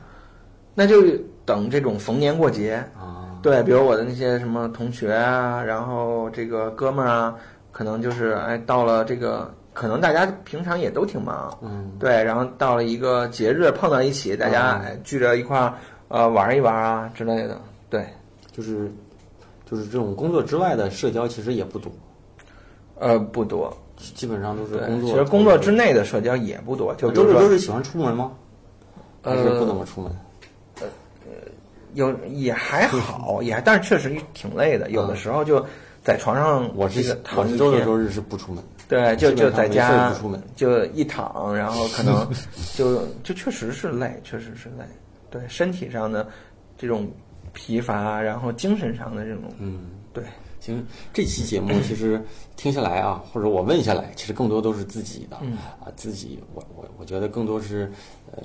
那就等这种逢年过节，啊，对，比如我的那些什么同学啊，然后这个哥们儿啊，可能就是哎，到了这个，可能大家平常也都挺忙，嗯，对，然后到了一个节日碰到一起，大家聚着一块儿呃玩一玩啊之类的，对，就是就是这种工作之外的社交其实也不多，呃不多，基本上都是，工作。其实工作之内的社交也不多，就比周六周日喜欢出门吗？还是呃不怎么出门？呃有也还好，也但是确实挺累的，有的时候就在床上嗯我是这个我躺一天是周六周日是不出门，对，就就在家就一躺，然后可能 就就确实是累，确实是累，对身体上的这种疲乏，然后精神上的这种，嗯。对，其实，这期节目其实听下来啊，或者我问下来，其实更多都是自己的，嗯啊，自己，我我我觉得更多是，呃，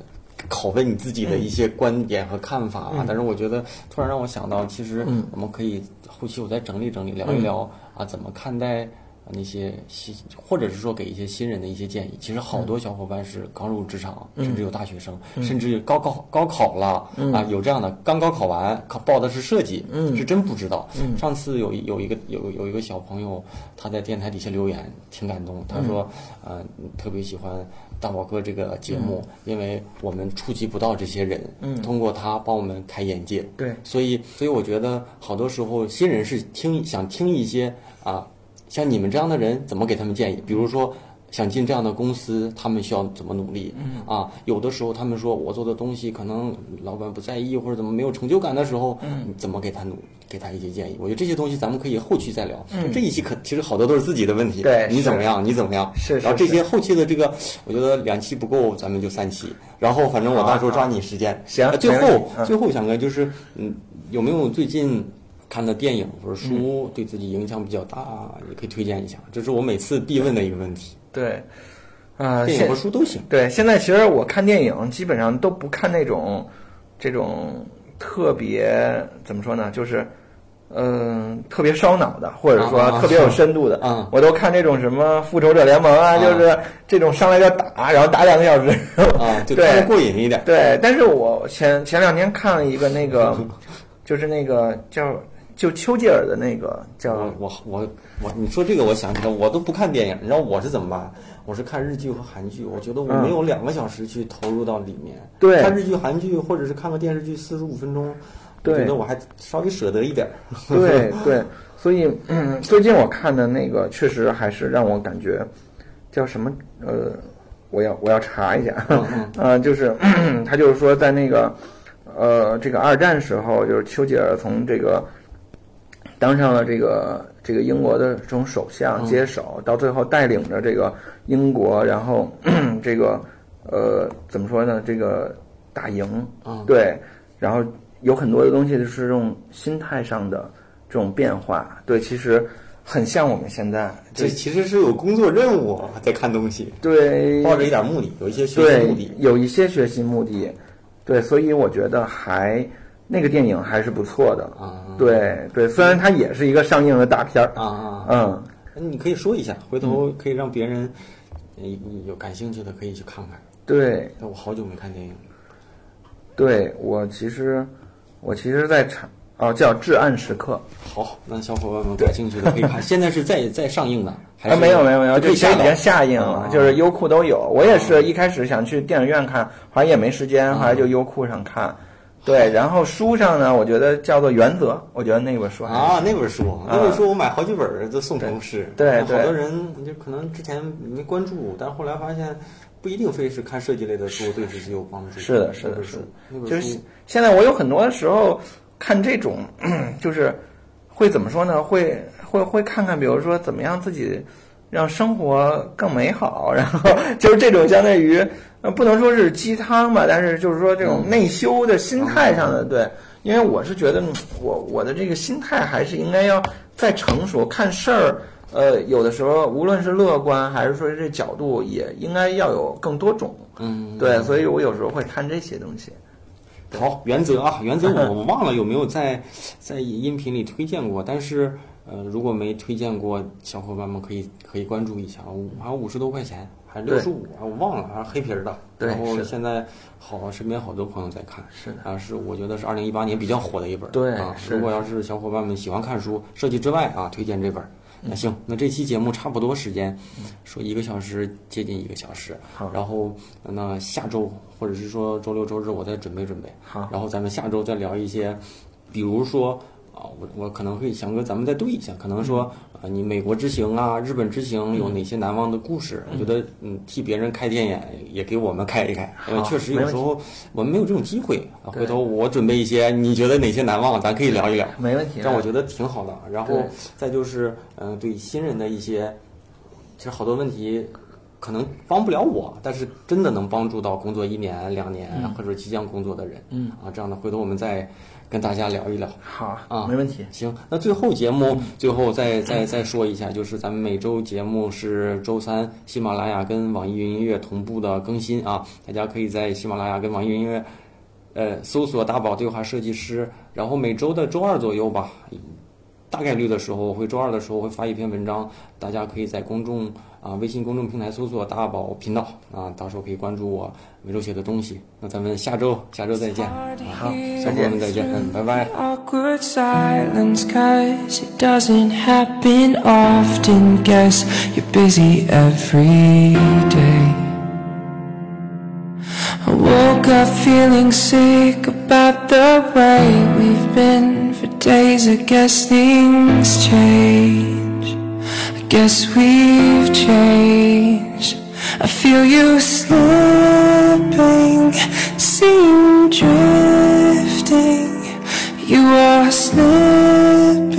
拷问你自己的一些观点和看法啊。但是我觉得突然让我想到，其实嗯我们可以后期我再整理整理，聊一聊啊，怎么看待。啊那些新，或者是说给一些新人的一些建议，其实好多小伙伴是刚入职场，甚至有大学生，甚至高考高考了、啊，有这样的刚高考完，考报的是设计，是真不知道。上次有有一个有有一个小朋友，他在电台底下留言，挺感动。他说，呃，特别喜欢大宝哥这个节目，因为我们触及不到这些人，通过他帮我们开眼界。对所以所以我觉得好多时候新人是听想听一些啊。像你们这样的人，怎么给他们建议？比如说，想进这样的公司，他们需要怎么努力？啊，有的时候他们说我做的东西可能老板不在意，或者怎么没有成就感的时候，你怎么给他努给他一些建议。我觉得这些东西咱们可以后期再聊。这一期可其实好多都是自己的问题，嗯对你怎么样，你怎么样？是是然后这些后期的这个，我觉得两期不够，咱们就三期。然后反正我到时候抓紧时间。行呃最后嗯最后想哥就是，嗯，有没有最近看的电影或者书对自己影响比较大，也可以推荐一下。这是我每次必问的一个问题。对，啊、现电影和书都行。对，现在其实我看电影基本上都不看那种这种特别怎么说呢，就是嗯、特别烧脑的，或者说特别有深度的，啊我都看这种什么复仇者联盟啊，啊就是这种上来就打，然后打两个小时啊，就对过瘾一点。对，但是我前前两天看了一个那个，就是那个叫就丘吉尔的那个叫我我我我，你说这个我想起来，我都不看电影，你知道我是怎么办？我是看日剧和韩剧，我觉得我没有两个小时去投入到里面。嗯对看日剧、韩剧，或者是看个电视剧四十五分钟，我觉得我还稍微舍得一点儿。对对，所以嗯，最近我看的那个确实还是让我感觉叫什么呃，我要我要查一下，嗯 呃，就是 他就是说在那个呃这个二战时候，就是丘吉尔从这个当上了这个这个英国的这种首相接手，到最后带领着这个英国，然后 这个呃怎么说呢？这个打赢，嗯。对，然后有很多的东西就是这种心态上的这种变化，对，其实很像我们现在，这其实是有工作任务在看东西，对，抱着一点目的，有一些学习目的。有一些学习目的，对，所以我觉得还那个电影还是不错的，啊对对，虽然它也是一个上映的大片儿，啊啊！嗯，你可以说一下，回头可以让别人呃有感兴趣的可以去看看。对但我好久没看电影了。对，我其实我其实在查哦，叫《至暗时刻好，那小伙伴们感兴趣的可以看。现在是在在上映的，》还啊，是没有没有没有，可以下就已经下映了，啊就是优酷都有。我也是一开始想去电影院看，后来也没时间，后来就优酷上看。对，然后书上呢，我觉得叫做《原则》，我觉得那本书还啊，那本书，那本书我买好几本儿都送同事。好对对多人就可能之前没关注，但是后来发现不一定非是看设计类的书对自己有帮助。是的，是的，是的，就是现在我有很多时候看这种，就是会怎么说呢？会会会看看，比如说怎么样自己让生活更美好，然后 就是这种相对于呃不能说是鸡汤吧，但是就是说这种内修的心态上的对。因为我是觉得，嗯我我的这个心态还是应该要再成熟，看事儿，呃，有的时候无论是乐观还是说这角度，也应该要有更多种。嗯，对，所以我有时候会看这些东西。好，原则啊，原则 我我忘了有没有在在音频里推荐过，但是呃，如果没推荐过，小伙伴们可以可以关注一下，五好像五十多块钱，还是六十五啊，我忘了，还是黑皮儿的。对然后现在好，身边好多朋友在看，是的啊，是我觉得是二零一八年比较火的一本。啊，对啊如果要是小伙伴们喜欢看书，设计之外啊，推荐这本。那行，那这期节目差不多时间，说一个小时，接近一个小时。好然后那下周或者是说周六周日，我再准备准备。好然后咱们下周再聊一些，比如说啊，我我可能会想跟咱们再对一下，可能说啊，你美国之行啊，日本之行有哪些难忘的故事？我觉得嗯，替别人开天眼，也给我们开一开，因为确实有时候我们没有这种机会啊。回头我准备一些，你觉得哪些难忘，咱可以聊一聊。没问题。这样我觉得挺好的。然后再就是，嗯、对新人的一些，其实好多问题可能帮不了我，但是真的能帮助到工作一年、两年、或者即将工作的人。嗯啊，这样的回头我们再跟大家聊一聊。好啊没问题。行，那最后节目最后再再再说一下，就是咱们每周节目是周三喜马拉雅跟网易云音乐同步的更新啊，大家可以在喜马拉雅跟网易云音乐，呃，搜索“大宝对话设计师”，然后每周的周二左右吧，大概率的时候会周二的时候会发一篇文章，大家可以在公众啊微信公众平台搜索“大宝频道”啊，到时候可以关注我每周写的东西。那咱们下周下周再见，好，小伙伴们再见，嗯，拜拜。day woke up feeling sick about the way we've been for days I guess things change I guess we've changed I feel you slipping, see you drifting You are slipping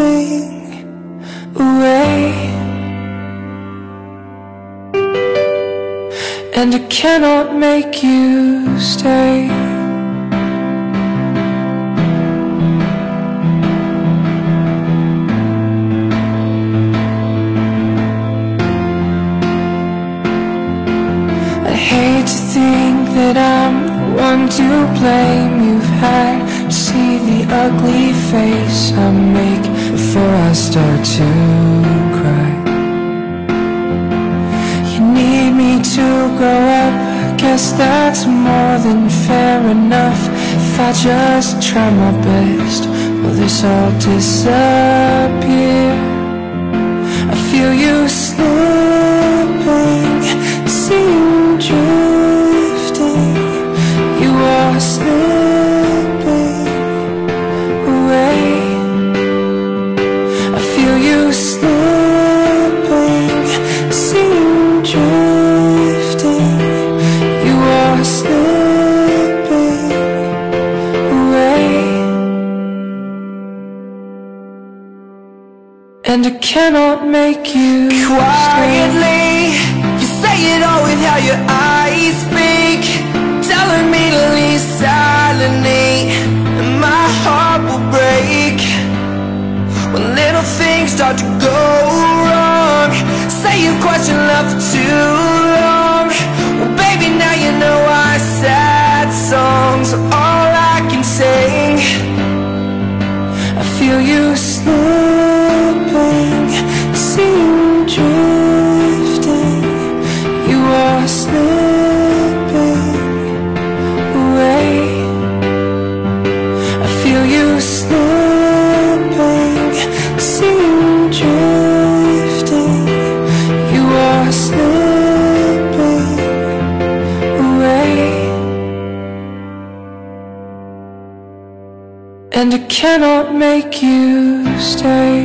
away. And I cannot make you stay. That I'm the one to blame. You've had to see the ugly face I make before I start to cry. You need me to grow up. Guess that's more than fair enough. If I just try my best, will this all disappear? I feel you slipping, see you. Cannot make you stay.